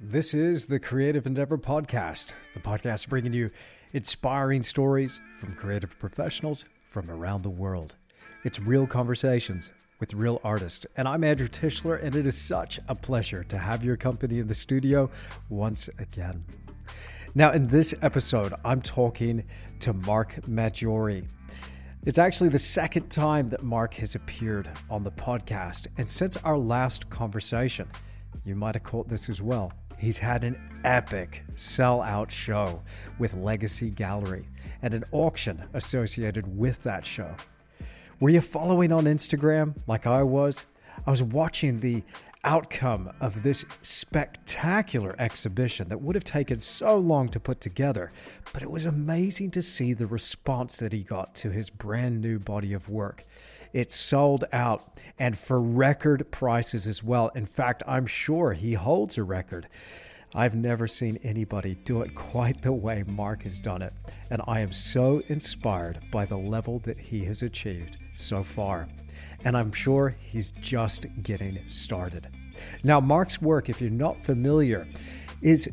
This is the Creative Endeavor Podcast, the podcast bringing you inspiring stories from creative professionals from around the world. It's real conversations with real artists. And I'm Andrew Tischler, and it is such a pleasure to have your company in the studio once again. Now, in this episode, I'm talking to Mark Maggiori. It's actually the second time that Mark has appeared on the podcast. And since our last conversation, you might have caught this as well. He's had an epic sell-out show with Legacy Gallery and an auction associated with that show. Were you following on Instagram like I was? I was watching the outcome of this spectacular exhibition that would have taken so long to put together, but it was amazing to see the response that he got to his brand new body of work. It sold out and for record prices as well. In fact, I'm sure he holds a record. I've never seen anybody do it quite the way Mark has done it, and I am so inspired by the level that he has achieved so far. And I'm sure he's just getting started. Now, Mark's work, if you're not familiar, is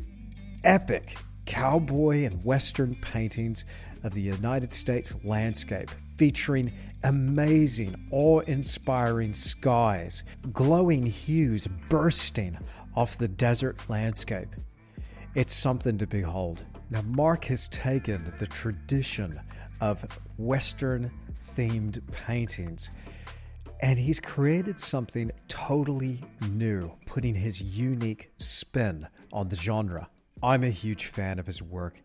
epic cowboy and western paintings of the United States landscape featuring amazing, awe inspiring skies, glowing hues bursting off the desert landscape. It's something to behold. Now, Mark has taken the tradition of Western themed paintings and he's created something totally new, putting his unique spin on the genre. I'm a huge fan of his work,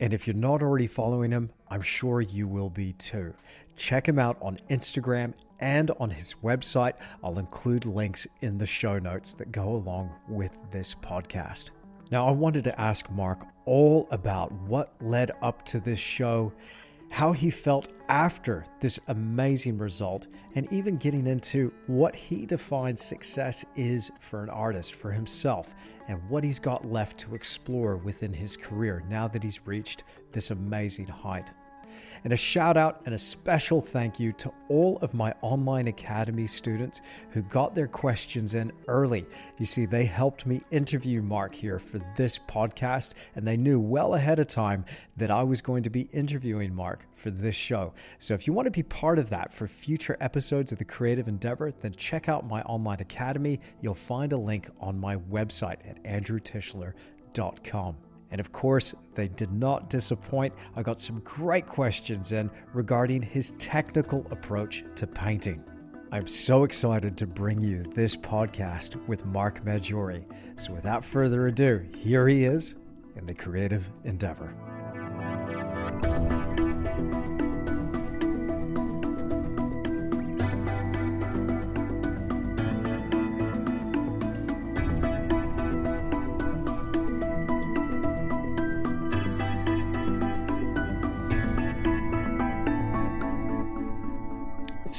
and if you're not already following him, I'm sure you will be too. Check him out on Instagram and on his website. I'll include links in the show notes that go along with this podcast. Now, I wanted to ask Mark all about what led up to this show, how he felt after this amazing result, and even getting into what he defines success is for an artist, for himself, and what he's got left to explore within his career now that he's reached this amazing height. And a shout out and a special thank you to all of my online academy students who got their questions in early. You see, they helped me interview Mark here for this podcast, and they knew well ahead of time that I was going to be interviewing Mark for this show. So if you want to be part of that for future episodes of the Creative Endeavor, then check out my online academy. You'll find a link on my website at andrewtischler.com. And of course, they did not disappoint. I got some great questions in regarding his technical approach to painting. I'm so excited to bring you this podcast with Mark Maggiori. So without further ado, here he is in the creative endeavor.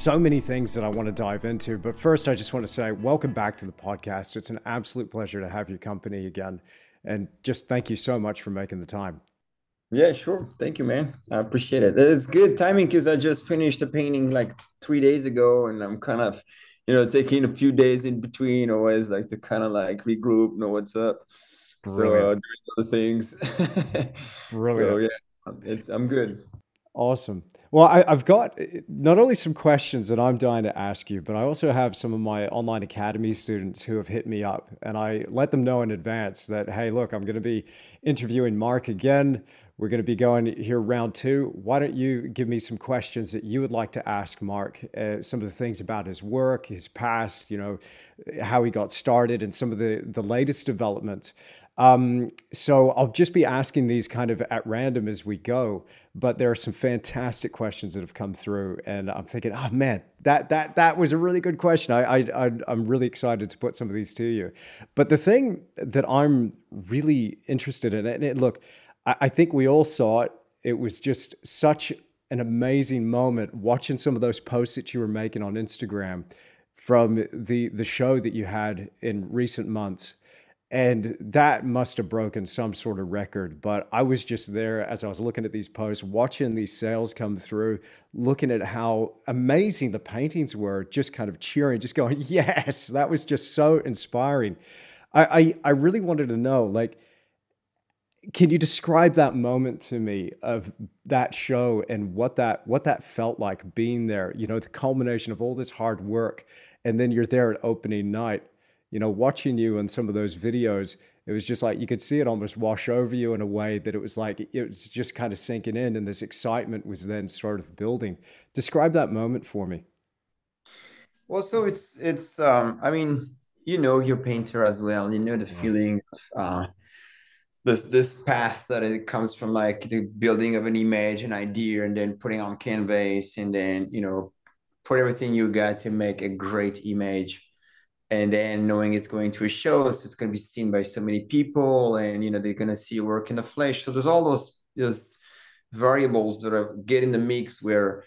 So many things that I want to dive into. But first, I just want to say welcome back to the podcast. It's an absolute pleasure to have your company again. And just thank you so much for making the time. Yeah, sure. Thank you, man. I appreciate it. It's good timing because I just finished a painting like three days ago, and I'm kind of, you know, taking a few days in between, always like to kind of like regroup, know what's up. Brilliant. So uh, doing other things. Brilliant. So yeah, it's I'm good. Awesome. Well, I, have got not only some questions that I'm dying to ask you, but I also have some of my online academy students who have hit me up, and I let them know in advance that, hey, look, I'm going to be interviewing Mark again. We're going to be going here round two. Why don't you give me some questions that you would like to ask Mark? Uh, some of the things about his work, his past, you know, how he got started, and some of the the latest developments. Um, so I'll just be asking these kind of at random as we go. But there are some fantastic questions that have come through, and I'm thinking, oh man, that that that was a really good question. I, I I'm really excited to put some of these to you. But the thing that I'm really interested in, and it, look, I, I think we all saw it. It was just such an amazing moment watching some of those posts that you were making on Instagram from the the show that you had in recent months and that must have broken some sort of record but i was just there as i was looking at these posts watching these sales come through looking at how amazing the paintings were just kind of cheering just going yes that was just so inspiring I, I, I really wanted to know, like, can you describe that moment to me of that show and what that what that felt like being there? You know, the culmination of all this hard work, and then you're there at opening night. You know, watching you on some of those videos, it was just like you could see it almost wash over you in a way that it was like it was just kind of sinking in, and this excitement was then sort of building. Describe that moment for me. Well, so it's it's um I mean, you know you're painter as well. You know the feeling uh this this path that it comes from like the building of an image, an idea, and then putting on canvas and then, you know, put everything you got to make a great image. And then knowing it's going to a show, so it's going to be seen by so many people, and you know they're going to see work in the flesh. So there's all those those variables that are get in the mix where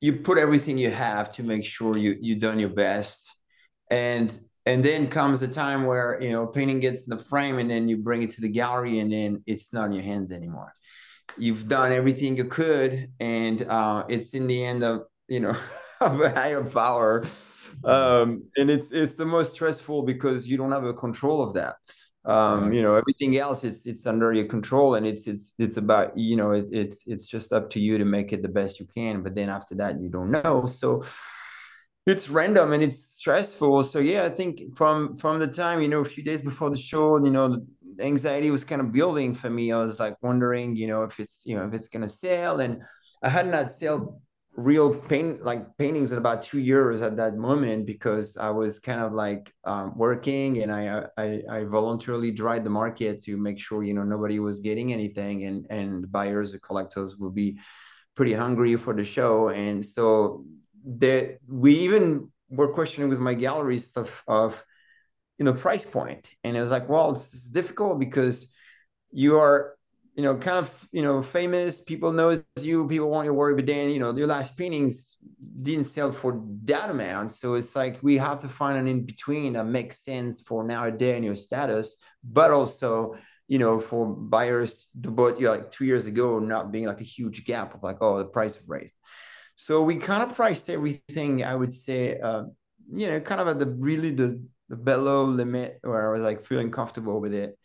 you put everything you have to make sure you you've done your best. And and then comes a time where you know painting gets in the frame and then you bring it to the gallery and then it's not in your hands anymore. You've done everything you could and uh, it's in the end of you know of a higher power um, and it's it's the most stressful because you don't have a control of that. Um you know everything else it's it's under your control and it's it's it's about you know it, it's it's just up to you to make it the best you can but then after that you don't know. So it's random and it's stressful. So yeah i think from from the time you know a few days before the show you know the anxiety was kind of building for me. I was like wondering you know if it's you know if it's gonna sell and i had not sold real paint like paintings in about two years at that moment because I was kind of like um, working and I, I I voluntarily dried the market to make sure you know nobody was getting anything and and buyers the collectors will be pretty hungry for the show. And so that we even were questioning with my gallery stuff of you know price point. And it was like well it's, it's difficult because you are you know, kind of, you know, famous. People knows you. People want your work, but then, you know, your last paintings didn't sell for that amount. So it's like we have to find an in between that makes sense for nowadays and your status, but also, you know, for buyers to bought you know, like two years ago, not being like a huge gap of like, oh, the price have raised. So we kind of priced everything. I would say, uh, you know, kind of at the really the the below limit where I was like feeling comfortable with it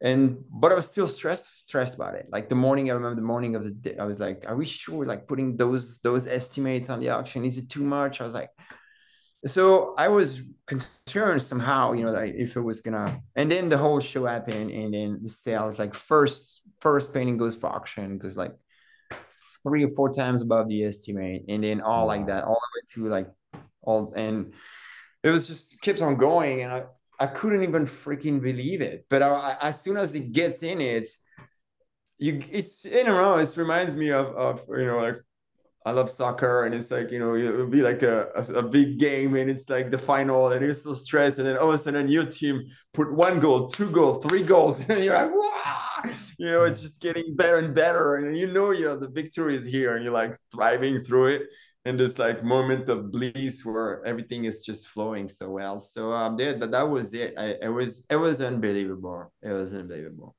and but I was still stressed stressed about it. Like the morning, I remember the morning of the day, I was like, "Are we sure? Like putting those those estimates on the auction is it too much?" I was like, so I was concerned somehow, you know, like if it was gonna. And then the whole show happened, and then the sales like first first painting goes for auction because like three or four times above the estimate, and then all like that, all the way to like all and it was just keeps on going and I, I couldn't even freaking believe it. But I, I, as soon as it gets in it, you it's don't know. It reminds me of of you know like I love soccer and it's like you know it'll be like a, a, a big game and it's like the final and you're so stressed and then all of a sudden your team put one goal, two goals, three goals and you're like wow, you know it's mm. just getting better and better and you know you know the victory is here and you're like thriving through it in this like moment of bliss where everything is just flowing so well. So um, yeah, but that was it. I, it was it was unbelievable. It was unbelievable.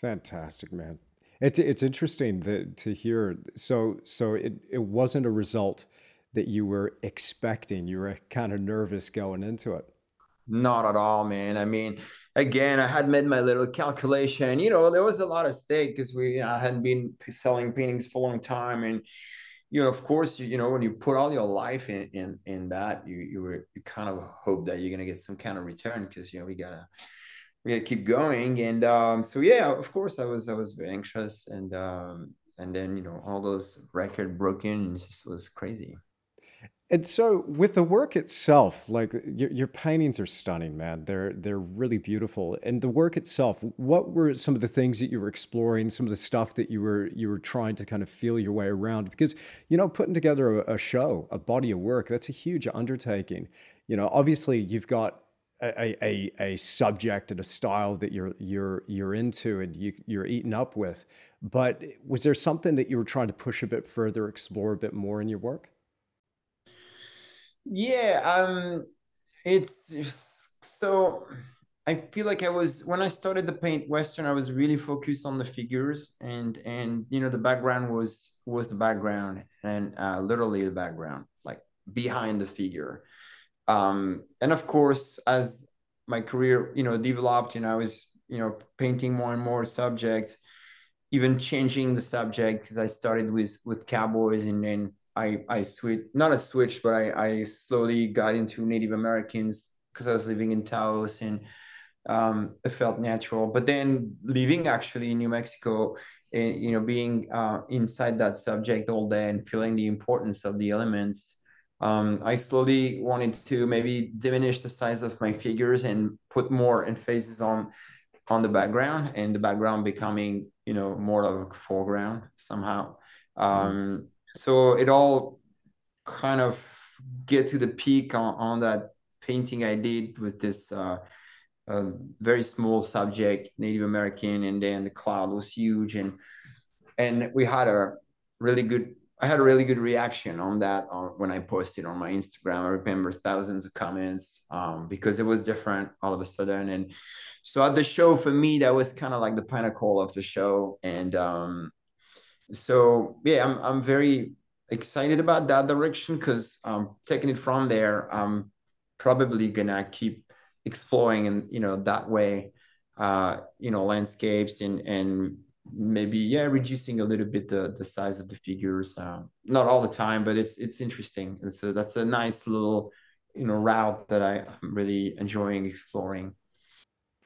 Fantastic, man. It's it's interesting that to hear. So so it it wasn't a result that you were expecting. You were kind of nervous going into it. Not at all, man. I mean, again, I had made my little calculation. You know, there was a lot of stake because we I hadn't been selling paintings for a long time, and you know, of course, you, you know, when you put all your life in in in that, you you were you kind of hope that you're gonna get some kind of return because you know we gotta we gotta keep going. And um, so yeah, of course, I was I was very anxious, and um, and then you know all those record broken, it just was crazy. And so, with the work itself, like your, your, paintings are stunning, man. They're they're really beautiful. And the work itself, what were some of the things that you were exploring? Some of the stuff that you were you were trying to kind of feel your way around? Because you know, putting together a, a show, a body of work, that's a huge undertaking. You know, obviously, you've got a, a, a subject and a style that you're you're you're into and you, you're eaten up with. But was there something that you were trying to push a bit further, explore a bit more in your work? Yeah, um, it's so I feel like I was when I started the paint Western, I was really focused on the figures and and you know the background was was the background and uh, literally the background, like behind the figure. Um, and of course, as my career, you know, developed and I was, you know, painting more and more subjects, even changing the subject because I started with with cowboys and then I I switched not a switch, but I I slowly got into Native Americans because I was living in Taos and um, it felt natural. But then living actually in New Mexico, and you know, being uh, inside that subject all day and feeling the importance of the elements, um, I slowly wanted to maybe diminish the size of my figures and put more emphasis on on the background, so it all kind of get to the peak on, on that painting I did with this uh, a very small subject, Native American, and then the cloud was huge, and and we had a really good. I had a really good reaction on that on, when I posted on my Instagram. I remember thousands of comments um, because it was different all of a sudden, and so at the show for me that was kind of like the pinnacle of the show, and um, so yeah, I'm I'm very excited about that direction because um, taking it from there, I'm probably gonna keep exploring and you know that way uh you know landscapes and and maybe yeah reducing a little bit the the size of the figures uh, not all the time but it's it's interesting. And so that's a nice little you know route that i'm really enjoying exploring.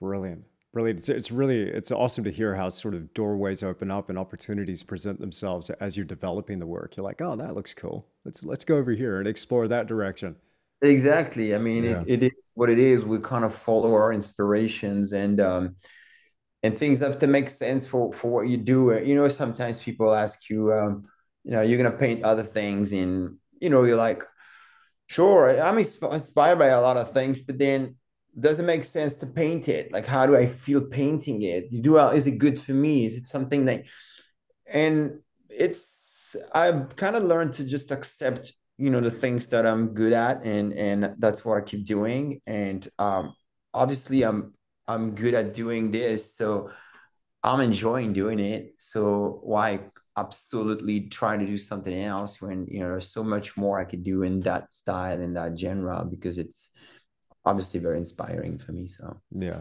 Brilliant brilliant it's, it's really it's awesome to hear how sort of doorways open up and opportunities present themselves as you're developing the work you're like oh that looks cool let's let's go over here and explore that direction Exactly. I mean, yeah. it, it is what it is. We kind of follow our inspirations and um, and things have to make sense for for what you do. You know, sometimes people ask you, um, you know, you're gonna paint other things, and you know, you're like, sure, I'm inspired by a lot of things, but then doesn't make sense to paint it. Like, how do I feel painting it? You do, is it good for me? Is it something that, and it's I've kind of learned to just accept you know the things that i'm good at and and that's what i keep doing and um obviously i'm i'm good at doing this so i'm enjoying doing it so why absolutely try to do something else when you know there's so much more i could do in that style in that genre because it's obviously very inspiring for me so yeah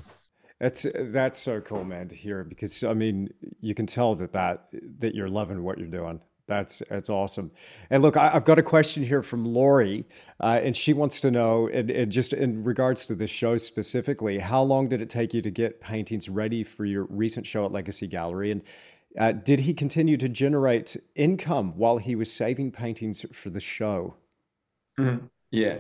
that's that's so cool man to hear because i mean you can tell that that that you're loving what you're doing that's that's awesome. And look, I, have got a question here from Lori, uh, and she wants to know, and, and, just in regards to the show specifically, how long did it take you to get paintings ready for your recent show at Legacy Gallery? And uh, did he continue to generate income while he was saving paintings for the show? Mm-hmm. Yeah.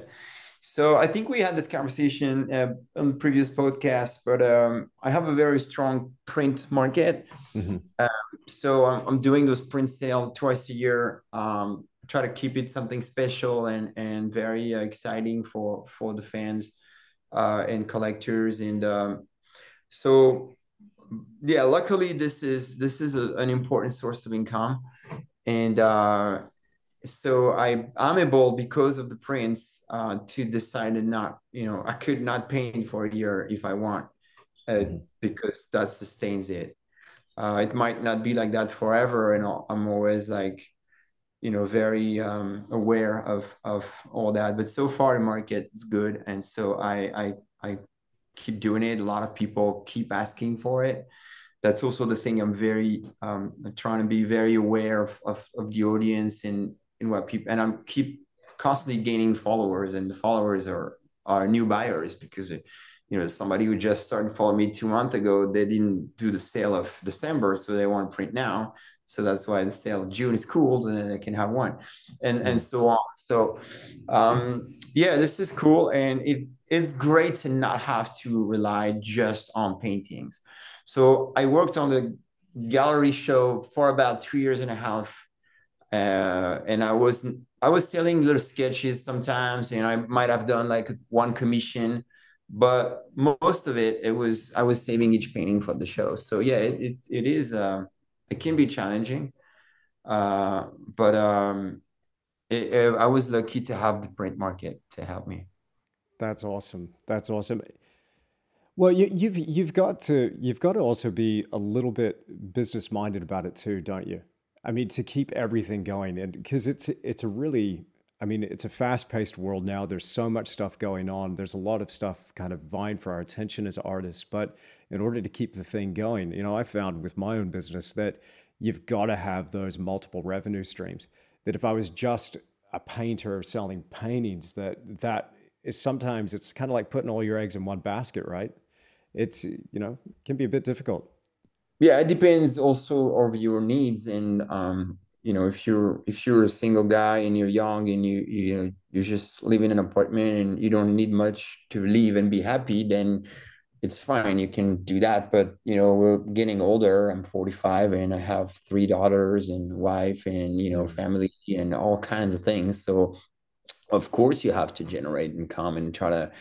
So I think we had this conversation uh, on the previous podcast, but um, I have a very strong print market. Mm-hmm. Um, so I'm, I'm, doing those print sale twice a year. Um, try to keep it something special and and very uh, exciting for for the fans uh, and collectors. And um, so yeah, luckily this is this is a, an important source of income, and uh, so I I'm able because of the prints uh, to decide and not you know I could not paint for a year if I want uh, mm-hmm. because that sustains it. Uh, it might not be like that forever, and I'm always like you know very um, aware of of all that. But so far the market is good, and so I I I keep doing it. A lot of people keep asking for it. That's also the thing I'm very um, trying to be very aware of, of, of the audience and in what people and I'm keep constantly gaining followers, and the followers are are new buyers because you know somebody who just started following me two months ago, they didn't do the sale of December, so they want to print now. So that's why the sale of June is cool, and then they can have one, and and so on. So, um, yeah, this is cool, and it it's great to not have to rely just on paintings. So I worked on the gallery show for about two years and a half uh, and I was I was selling little sketches sometimes, and I might have done like one commission, but most of it it was I was saving each painting for the show. So yeah, it it, it is uh, it can be challenging, uh, but um, it, it, I was lucky to have the print market to help me. That's awesome. That's awesome. Well, you, you've you've got to you've got to also be a little bit business minded about it too, don't you? I mean, to keep everything going, and because it's it's a really I mean, it's a fast paced world now. There's so much stuff going on. There's a lot of stuff kind of vying for our attention as artists. But in order to keep the thing going, you know, I found with my own business that you've got to have those multiple revenue streams. That if I was just a painter selling paintings, that that is sometimes it's kind of like putting all your eggs in one basket, right? It's, you know, can be a bit difficult. Yeah, it depends also of your needs and um you know if you're if you're a single guy and you're young and you you know you just live in an apartment and you don't need much to live and be happy then it's fine. You can do that. But you know we're getting older. I'm 45 and i have three daughters and wife and you know family and all kinds of things. So of course you have to generate income and try to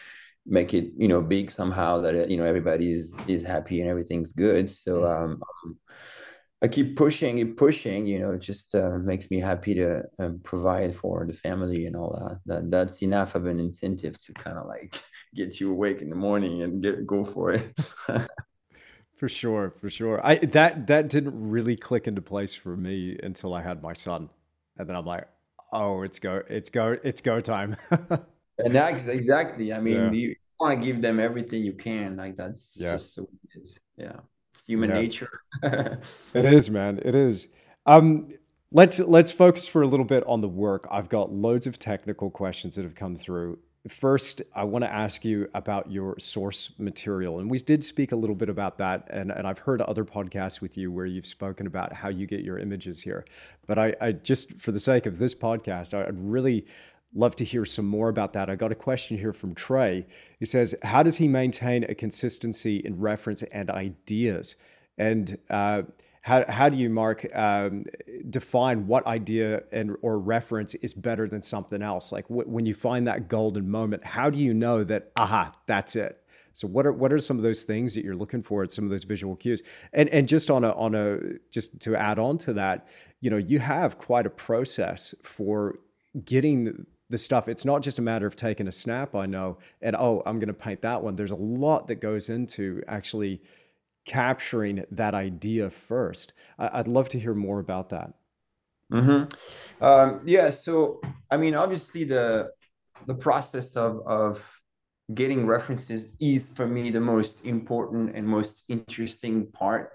make it you know big somehow that you know everybody is is happy and everything's good so um, um I keep pushing and pushing, you know, it just uh, makes me happy to um, provide for the family and all that. that. That's enough of an incentive to kind of like get you awake in the morning and get go for it. for sure, for sure. I that that didn't really click into place for me until I had my son, and then I'm like, oh, it's go, it's go, it's go time. and that's exactly. I mean, yeah. you want to give them everything you can. Like that's yeah. just so yeah human yeah. nature. it is, man. It is. Um, let's let's focus for a little bit on the work. I've got loads of technical questions that have come through. First, I want to ask you about your source material. And we did speak a little bit about that. And, and I've heard other podcasts with you where you've spoken about how you get your images here. But I, I just, for the sake of this podcast, I'd really love to hear some more about that. I got a question here from Trey. He says, How does he maintain a consistency in reference and ideas? And uh, how, how do you, Mark, um, define what idea and or reference is better than something else? Like when you find that golden moment, how do you know that, aha, that's it? So what are what are some of those things that you're looking for at some of those visual cues? And and just on a on a just to add on to that, you know, you have quite a process for getting the stuff. It's not just a matter of taking a snap, I know, and oh, I'm going to paint that one. There's a lot that goes into actually capturing that idea first. I'd love to hear more about that. Mm-hmm. Um, yeah. So, I mean, obviously, the the process of of getting references is for me the most important and most interesting part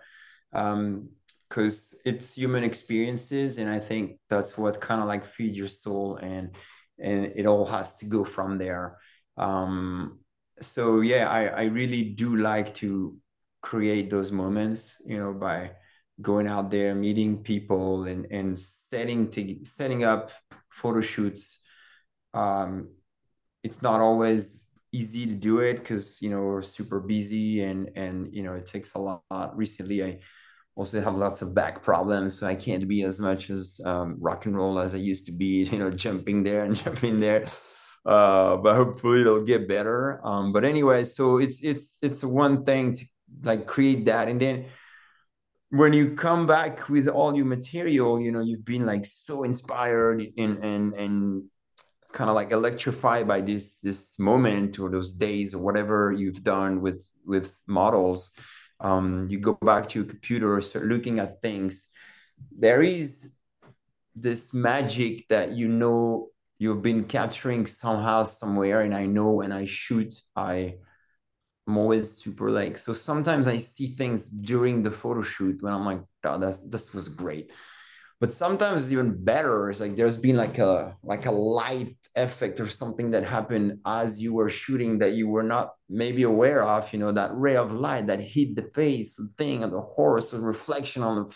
um, because it's human experiences and i think that's what kind of like feed your soul and and it all has to go from there. Um, so yeah, I, I really do like to create those moments, you know, by going out there, meeting people and, and setting to setting up photo shoots. Um, it's not always easy to do it because you know we're super busy and and you know it takes a lot. Recently, I also have lots of back problems so i can't be as much as um, rock and roll as i used to be you know jumping there and jumping there. Uh, but hopefully it'll get better. Um, but anyway so it's it's it's one thing to like create that. And then when you come back with all your material you know you've been like so inspired and and and kind of like electrified by this this moment or those days or whatever you've done with with models um, you go back to your computer, start looking at things, there is this magic that you know you've been capturing somehow, somewhere. And I know when I shoot, I am always super like, so sometimes I see things during the photo shoot when I'm like, oh, that's, this was great but sometimes even better. Is like there's been like a like a light effect or something that happened as you were shooting that you were not maybe aware of you know that ray of light that hit the face the thing of the horse the reflection on the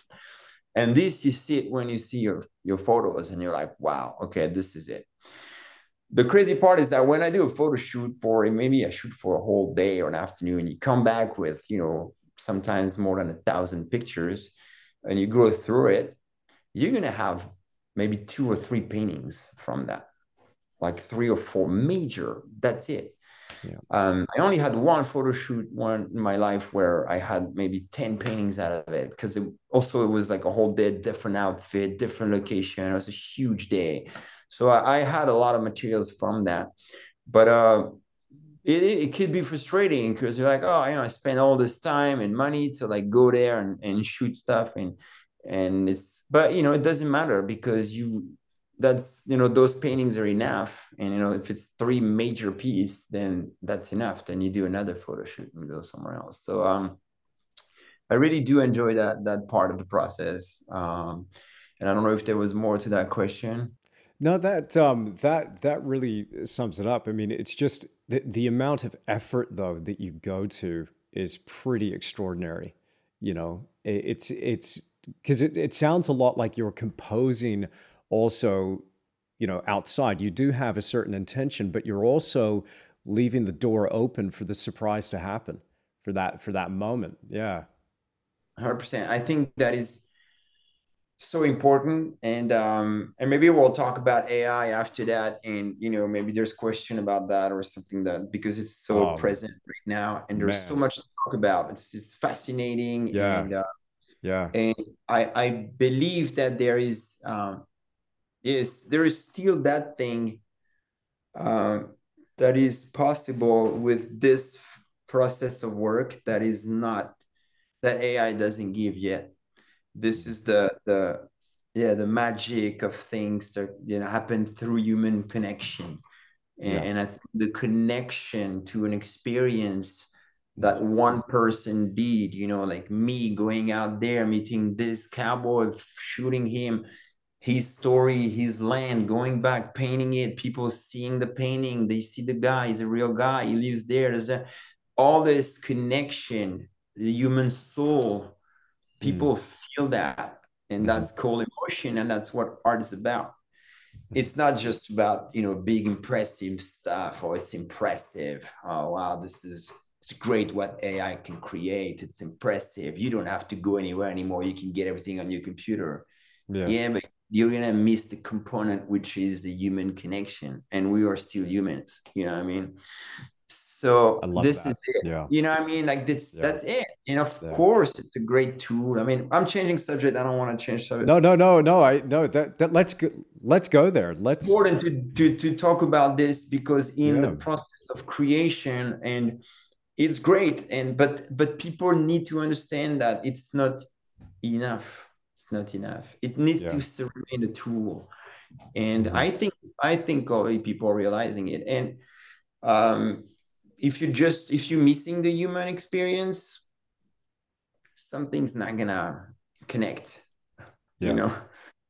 and this you see it when you see your your photos and you're like wow okay this is it. The crazy part is that when i do a photo shoot for maybe i shoot for a whole day or an afternoon you come back with you know sometimes more than a thousand pictures and you go through it you're going to have maybe two or three paintings from that, like three or four major. That's it. Yeah. Um, I only had one photo shoot one in my life where I had maybe 10 paintings out of it because it also it was like a whole day, different outfit, different location. It was a huge day. So I, I had a lot of materials from that. But uh, it, it could be frustrating because you're like, oh, you know, I spent all this time and money to like go there and, and shoot stuff and and it's but you know it doesn't matter because you that's you know those paintings are enough. And you know if it's three major piece then that's enough. Then you do another photo shoot and go somewhere else. So um i really do enjoy that that part of the process. Um and i don't know if there was more to that question. No that um that that really sums it up. I mean it's just the, the amount of effort though that you go to is pretty extraordinary. You know it, it's it's because it, it sounds a lot like you're composing also you know outside. You do have a certain intention but you're also leaving the door open for the surprise to happen for that for that moment. Yeah. 100% i think that is so important and um and maybe we'll talk about ai after that and you know maybe there's question about that or something that because it's so oh, present right now and there's man. so much to talk about. It's it's fascinating yeah. and, uh, yeah and i i believe that there is um is there is still that thing uh, that is possible with this process of work that is not that AI doesn't give yet. This is the the yeah the magic of things that you know happen through human connection, and, yeah. and I think the connection to an experience that one person did. You know, like me going out there meeting this cowboy, shooting him his story, his land, going back, painting it, people seeing the painting, they see the guy, he's a real guy, he lives there. There's a, all this connection, the human soul, people mm. feel that. And mm. that's called emotion, and that's what art is about. It's not just about, you know, big impressive stuff or it's impressive. Oh wow, this is it's great what AI can create. It's impressive. You don't have to go anywhere anymore. You can get everything on your computer. Yeah. yeah, but you're gonna miss the component which is the human connection and we are still humans you know what i mean so this that. is it yeah. you know what i mean like this yeah. that's it and of yeah. course it's a great tool i mean i'm changing subject i don't want to change subject no no no no i no that, that let's go let's go there let's important to to, to talk about this because in the process of creation and it's great and but but people need to understand that it's not enough It's not enough. It needs yeah. to remain a tool. And mm-hmm. I think I think already people are realizing it. And um, if you just if you're missing the human experience, something's not gonna connect. Yeah. You know.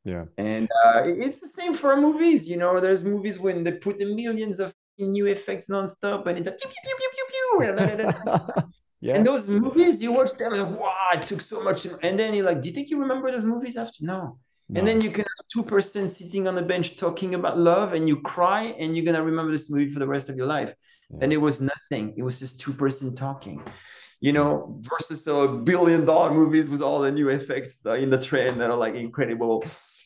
Yeah. And uh, it's the same for movies. You know, there's movies when they put the millions of new effects nonstop, and it's like pew, pew, pew, Yeah. And those movies, you watch them like, wow, it took so much. And then you're like, do you think you remember those movies after? No. no. And then you can have two person sitting on a bench talking about love and you cry and you're gonna remember this movie for the rest of your life. Yeah. And it was nothing. It was just two person talking. You know, versus a billion dollar movies with all the new effects uh, in the trend that are like incredible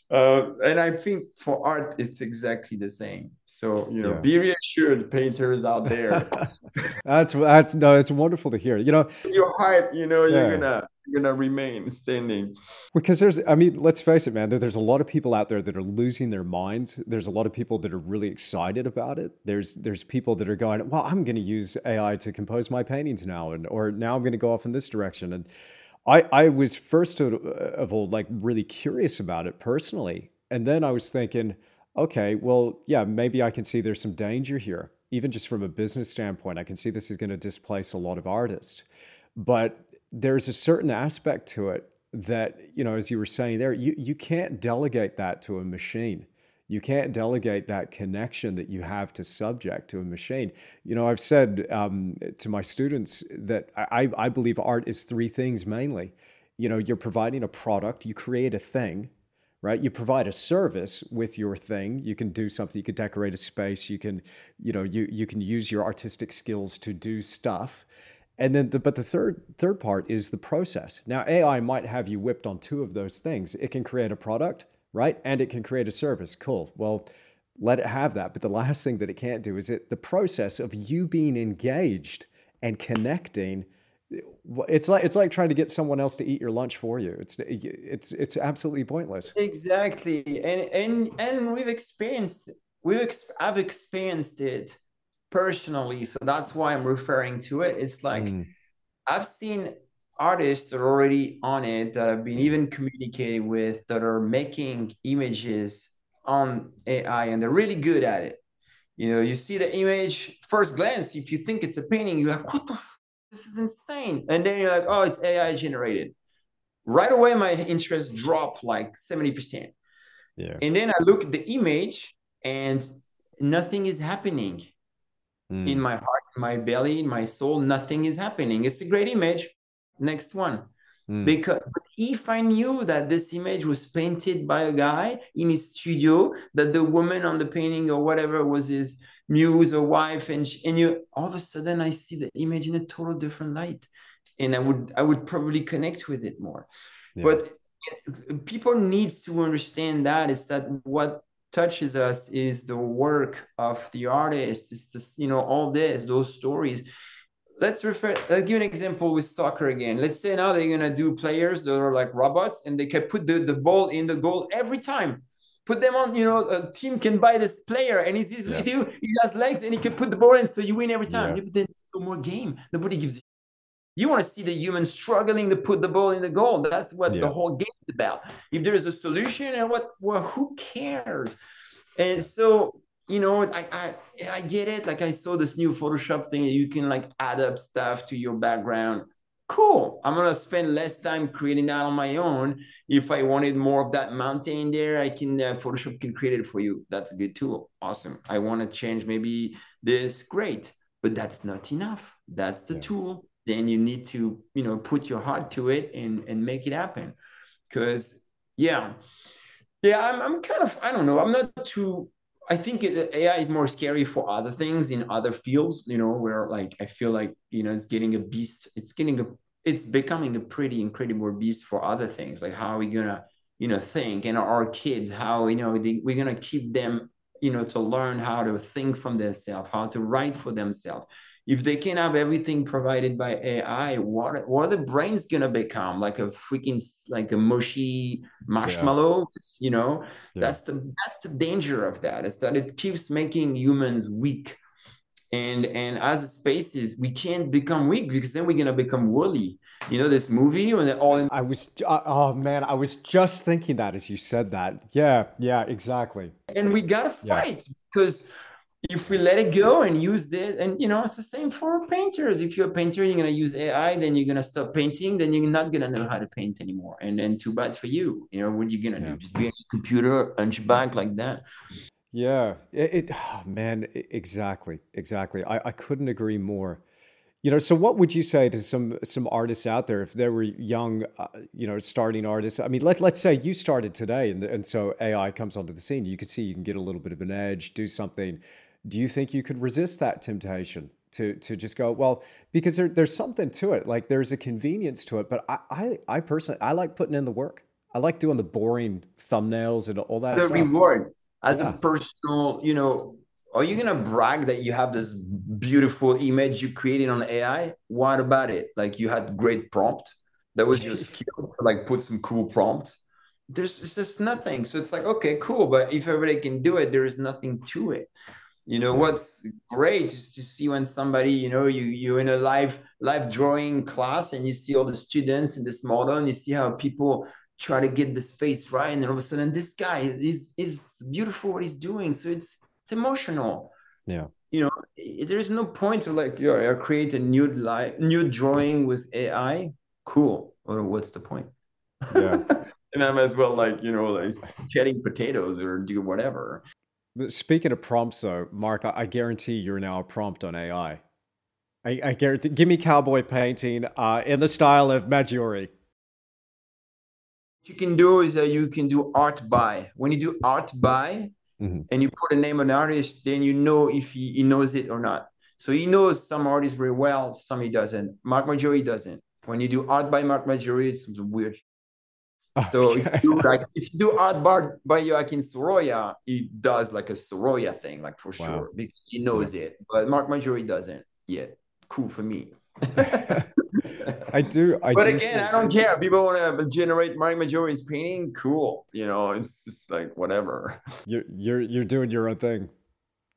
uh, and I think for art, it's exactly the same. So you know, yeah. be reassured, painters out there. that's that's no, it's wonderful to hear. You know, your heart, you know, yeah. you're gonna you're gonna remain standing. Because there's, I mean, let's face it, man. There, there's a lot of people out there that are losing their minds. There's a lot of people that are really excited about it. There's there's people that are going, well, I'm going to use AI to compose my paintings now, and or now I'm going to go off in this direction, and I, I was first uh, of all like really curious about it personally. And then I was thinking, okay, well, yeah, maybe I can see there's some danger here. Even just from a business standpoint, I can see this is going to displace a lot of artists. But there's a certain aspect to it that, you know, as you were saying there, you, you can't delegate that to a machine you can't delegate that connection that you have to subject to a machine. You know, I've said um, to my students that I, I believe art is three things mainly. You know, you're providing a product, you create a thing, right? You provide a service with your thing. You can do something. You can decorate a space. You can, you know, you you can use your artistic skills to do stuff. And then, the, but the third third part is the process. Now, AI might have you whipped on two of those things. It can create a product right? And it can create a service. Cool. Well, let it have that. But the last thing that it can't do is it the process of you being engaged and connecting. It's like it's like trying to get someone else to eat your lunch for you. It's it's it's absolutely pointless. Exactly, and and and we've experienced we've ex- I've experienced it personally, so that's why I'm referring to it. It's like mm. I've seen artists that are already on it that I've been even communicating with that are making images on AI and they're really good at it. You know, you see the image first glance. If you think it's a painting, you're like, "What the? F- this is insane!" And then you're like, "Oh, it's AI generated." Right away, my interest dropped like seventy percent. Yeah. And then I look at the image, and nothing is happening mm. in my heart, in my belly, in my soul. Nothing is happening. It's a great image. Next one. Mm. Because if I knew that this image was painted by a guy in his studio, that the woman on the painting or whatever was his muse or wife, and and you all of a sudden I see the image in a total different light, and I would I would probably connect with it more. Yeah. But people need to understand that is that what touches us is the work of the artist. It's just you know all this those stories let's refer let's give an example with soccer again. Let's say now they're going to do players that are like robots and they can put the, the ball in the goal every time. Put them on you know a team can buy this player and he's, he's yeah. with you he has legs and he can put the ball in so you win every time. Yeah. but then it's no more game. Nobody gives you want to see the human struggling to put the ball in the goal. That's what yeah. the whole game's about. If there's a solution and what well who cares? And so you know, I, I I get it. Like I saw this new Photoshop thing. You can like add up stuff to your background. Cool. I'm gonna spend less time creating that on my own. If I wanted more of that mountain there, I can uh, Photoshop can create it for you. That's a good tool. Awesome. I want to change maybe this. Great, but that's not enough. That's the yeah. tool. Then you need to you know put your heart to it and and make it happen. Because yeah, yeah, I'm I'm kind of I don't know. I'm not too I think it, AI is more scary for other things in other fields, you know, where like I feel like, you know, it's getting a beast, it's getting a, it's becoming a pretty incredible beast for other things. Like how are we gonna, you know, think and our kids, how, you know, they, we're gonna keep them, you know, to learn how to think from themselves, how to write for themselves, if they can have everything provided by AI, what what are the brains gonna become? Like a freaking like a mushy marshmallow, yeah. you know? Yeah. That's the that's the danger of that. Is that it keeps making humans weak. And and as a species, we can't become weak because then we're gonna become WALL-E. You know this movie when they're all in- I was uh, oh man, I was just thinking that as you said that. Yeah, yeah, exactly. And we gotta fight yeah. because if we let it go and use this and you know it's the same for painters. If you're a painter you're going to use ai then you're going to stop painting then you're not going to know how to paint anymore and then too bad for you. You know what are you going to yeah. do just be a computer hunchback like that. Yeah. It, it oh, man exactly exactly. I, I couldn't agree more. You know so what would you say to some some artists out there if they were young uh, you know starting artists? I mean let, let's say you started today and, and so ai comes onto the scene you can see you can get a little bit of an edge do something do you think you could resist that temptation to to just go well because there, there's something to it. Like there's a convenience to it. But I, I i personally i like putting in the work. I like doing the boring thumbnails and all that the stuff. reward as yeah. a personal you know are you gonna brag that you have this beautiful image you created on ai what about it? Like you had great prompt. That was your skill like put some cool prompt. There's just nothing. So it's like okay cool. But if everybody can do it there is nothing to it you know what's great is to see when somebody you know you you're in a live live drawing class and you see all the students in this model and you see how people try to get this face right and all of a sudden this guy is is beautiful what he's doing. So it's it's emotional. Yeah. You know there's no point to like you know, create a new live new drawing with ai cool. Or what's the point? Yeah. And i'm as well like you know like cutting potatoes or do whatever Speaking of prompts, though, Mark, I, I guarantee you're now a prompt on AI. I, I guarantee. Give me cowboy painting uh, in the style of Maggiori. What you can do is that you can do art by. When you do art by, mm-hmm. and you put a name of an artist, then you know if he, he knows it or not. So he knows some artists very well, some he doesn't. Mark Maggiori doesn't. When you do art by Mark Maggiori, it's some weird so if you, like, if you do art bar by Joaquin Sorolla, he does like a Sorolla thing, like for wow. sure, because he knows yeah. it. But Mark Maggiori doesn't yet. Cool for me. I do. I but do again, I don't care. People want to generate Mark Maggiori's painting. Cool. You know, it's just like whatever. You're you're you're doing your own thing.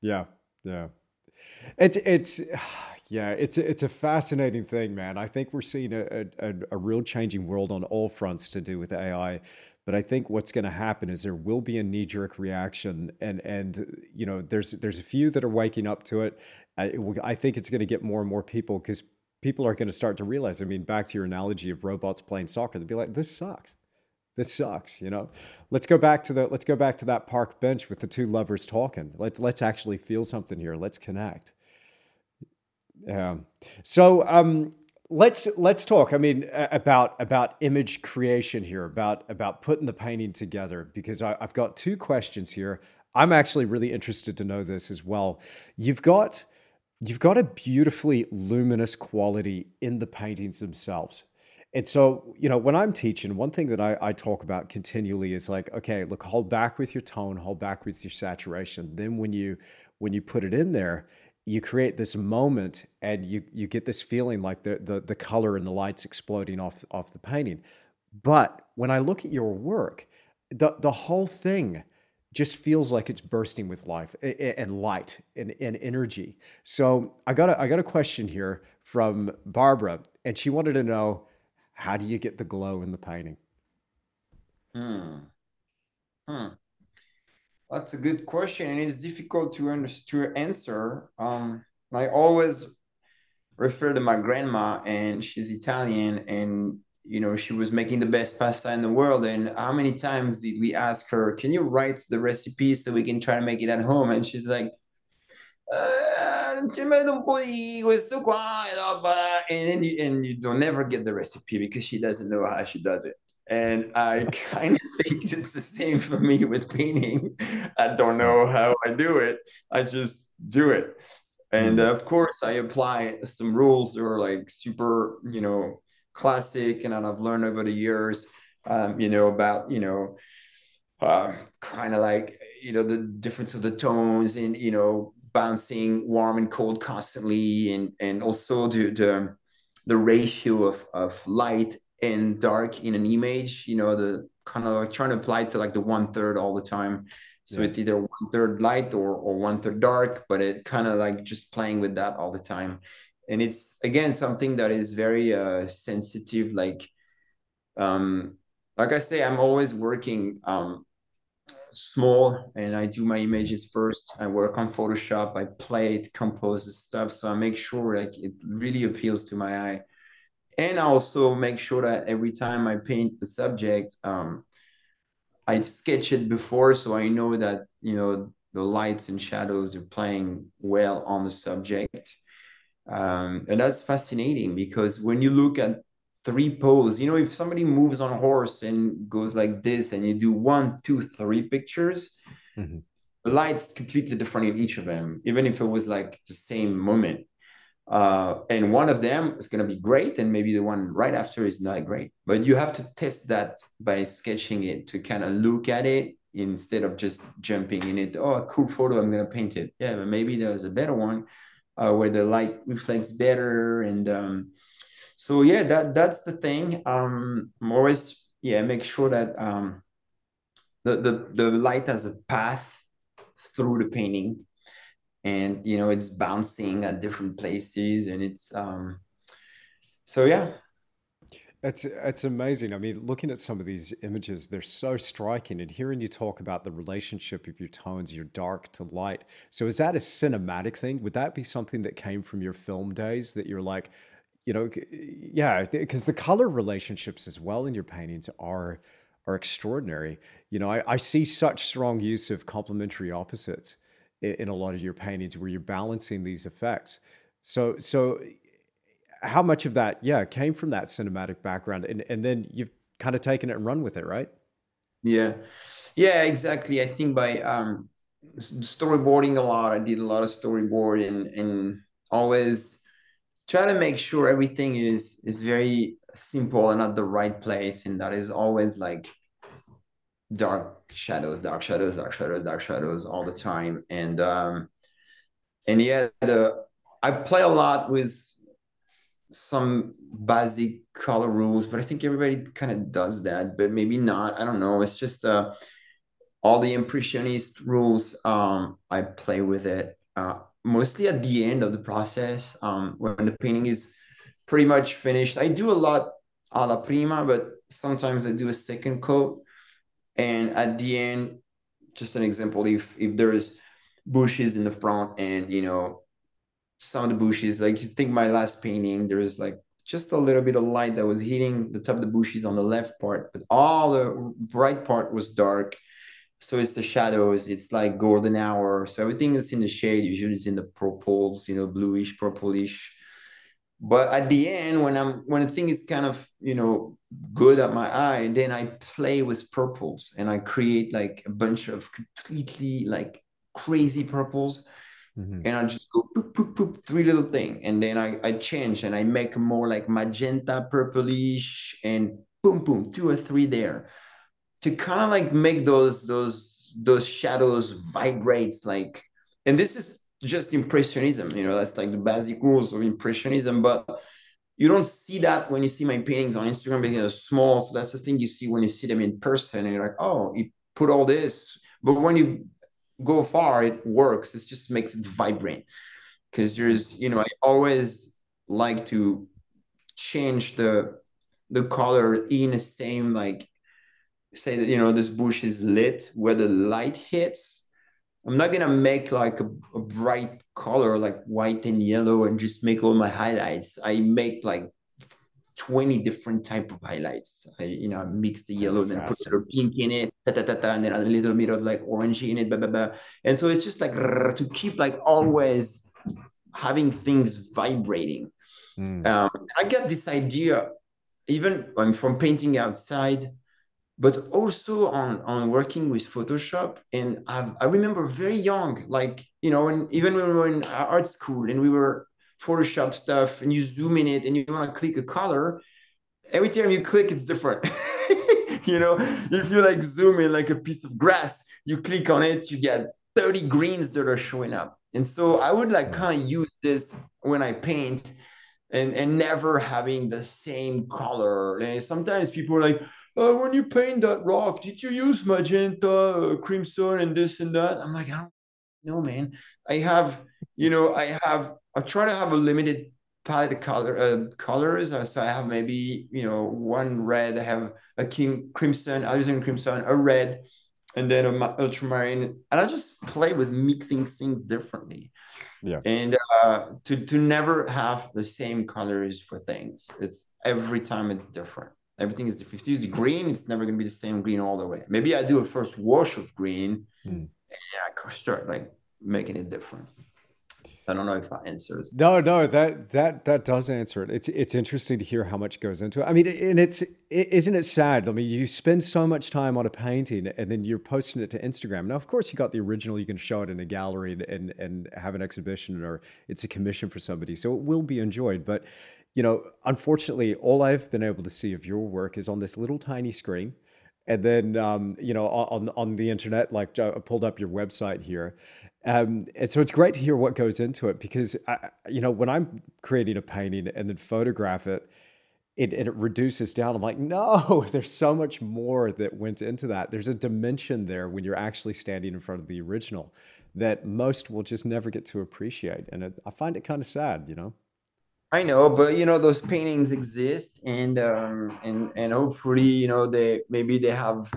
Yeah, yeah. It's it's Yeah, it's a, it's a fascinating thing, man. I think we're seeing a, a, a real changing world on all fronts to do with AI. But I think what's going to happen is there will be a knee jerk reaction, and and you know there's there's a few that are waking up to it. I, I think it's going to get more and more people because people are going to start to realize. I mean, back to your analogy of robots playing soccer, they'll be like, "This sucks. This sucks." You know, let's go back to the let's go back to that park bench with the two lovers talking. Let's let's actually feel something here. Let's connect. Yeah. So um, let's let's talk. I mean, about about image creation here, about about putting the painting together. Because I, I've got two questions here. I'm actually really interested to know this as well. You've got you've got a beautifully luminous quality in the paintings themselves. And so, you know, when I'm teaching, one thing that I, I, talk about continually is like, okay, look, hold back with your tone, hold back with your saturation. Then when you when you put it in there, you create this moment and you you get this feeling like the the, the color and the lights exploding off off the painting. But when i look at your work the the whole thing just feels like it's bursting with life and light and, and energy. So i got a, i got a question here from barbara and she wanted to know how do you get the glow in the painting? Hmm. Hmm that's a good question, and it's difficult to under, to answer. Um, I always refer to my grandma, and she's Italian, and you know she was making the best pasta in the world. And how many times did we ask her, "Can you write the recipe so we can try to make it at home?" And she's like, uh, and you, and you don't never get the recipe because she doesn't know how she does it. And I kind of think it's the same for me with painting. I don't know how I do it. I just do it. And uh, of course, I apply some rules that are like super, you know, classic and I've learned over the years, um, you know, about, you know, uh, kind of like, you know, the difference of the tones and, you know, bouncing warm and cold constantly and, and also the, the, the ratio of, of light and dark in an image you know the kind of like trying to apply to like the one third all the time. So yeah. it's either one third light or or one third dark but it kind of like just playing with that all the time. And it's again something that is very uh sensitive like um like i say i'm always working um small and i do my images first. I work on photoshop. I play it compose the stuff. So i make sure like it really appeals to my eye and I also make sure that every time I paint the subject, um, I sketch it before so I know that you know the lights and shadows are playing well on the subject. Um, and that's fascinating because when you look at three pose, you know, if somebody moves on a horse and goes like this, and you do one, two, three pictures, mm-hmm. the light's completely different in each of them, even if it was like the same moment. Uh, and one of them is going to be great, and maybe the one right after is not great. But you have to test that by sketching it to kind of look at it instead of just jumping in it. Oh, a cool photo, I'm going to paint it. Yeah, but maybe there's a better one uh, where the light reflects better. And um, so, yeah, that that's the thing. Um, yeah, make sure that um, the, the, the light has a path through the painting and you know it's bouncing at different places and it's um so yeah it's it's amazing. I mean, looking at some of these images, they're so striking. And hearing you talk about the relationship of your tones, your dark to light. So, is that a cinematic thing? Would that be something that came from your film days? That you're like, you know, yeah, because the color relationships as well in your paintings are are extraordinary. You know, I, I see such strong use of complementary opposites in a lot of your paintings where you're balancing these effects. So, so how much of that, yeah, came from that cinematic background, and and then you've kind of taken it and run with it, right? Yeah, yeah, exactly. I think by um, storyboarding a lot, I did a lot of storyboarding and always try to make sure everything is is very simple and at the right place, and that is always like dark shadows, dark shadows, dark shadows, dark shadows all the time. And um, and yeah, the I play a lot with some basic color rules, but I think everybody kind of does that, but maybe not. I don't know. It's just uh, all the impressionist rules. Um, I play with it. Uh, mostly at the end of the process um, when the painting is pretty much finished. I do a lot a la prima, but sometimes I do a second coat. And at the end, just an example, if if there's bushes in the front and you know some of the bushes, like you think my last painting, there's like just a little bit of light that was hitting the top of the bushes on the left part, but all the bright part was dark. So it's the shadows, it's like golden hour. So everything is in the shade, usually it's in the purples, you know, bluish, purplish but at the end when i'm when the thing is kind of you know good at my eye then i play with purples and i create like a bunch of completely like crazy purples. Mm-hmm. and i just go poop, poop, poop, three little thing. And then I, I change and i make more like magenta purplish and boom boom two or three there. To kind of like make those those those shadows vibrates like and this is just impressionism you know that's like the basic rules of impressionism. But you don't see that when you see my paintings on instagram because they're small. So that's the thing you see when you see them in person. And you're like oh you put all this. But when you go far it works. It just makes it vibrant. Because there's you know i always like to change the the color in the same like say that you know this bush is lit where the light hits I'm not gonna make like a, a, bright color like white and yellow and just make all my highlights. I make like 20 different type of highlights. I you know mix the yellow and put a little pink in it, ta, ta, ta, ta, and then a little bit of like orange in it, blah, blah, blah. And so it's just like to keep like always having things vibrating. Mm. Um, I got this idea even I'm from painting outside but also on on working with Photoshop. And I, I remember very young, like you know, even when we were in art school and we were Photoshop stuff, and you zoom in it and you want to click a color, every time you click, it's different. you know, if you like zoom in like a piece of grass, you click on it, you get 30 greens that are showing up. And so I would like kind of use this when I paint and and never having the same color. And sometimes people are like, uh, when you paint that rock, did you use magenta, uh, crimson, and this and that? I'm like, I don't know, man. I have, you know, I have, I try to have a limited palette of color, uh, colors. Uh, so I have maybe, you know, one red, I have a king crimson, I'm using crimson, a red, and then a ultramarine. And I just play with mixing things differently. Yeah. And uh, to, to never have the same colors for things. It's every time it's different. Everything is different. If you use green, it's never going to be the same green all the way. Maybe I do a first wash of green mm. and I start like making it different. I don't know if that answers. No, no, that that that does answer it. It's it's interesting to hear how much goes into it. I mean, and it's isn't it sad? I mean, you spend so much time on a painting and then you're posting it to Instagram. Now, of course, you got the original. You can show it in a gallery and and, and have an exhibition, or it's a commission for somebody, so it will be enjoyed. But you know, unfortunately, all I've been able to see of your work is on this little tiny screen. And then, um, you know, on, on the internet, like I pulled up your website here. Um, and so it's great to hear what goes into it because, I, you know, when I'm creating a painting and then photograph it, it, it reduces down. I'm like, no, there's so much more that went into that. There's a dimension there when you're actually standing in front of the original that most will just never get to appreciate. And it, I find it kind of sad, you know? I know, but you know those paintings exist, and um, and and hopefully you know they maybe they have,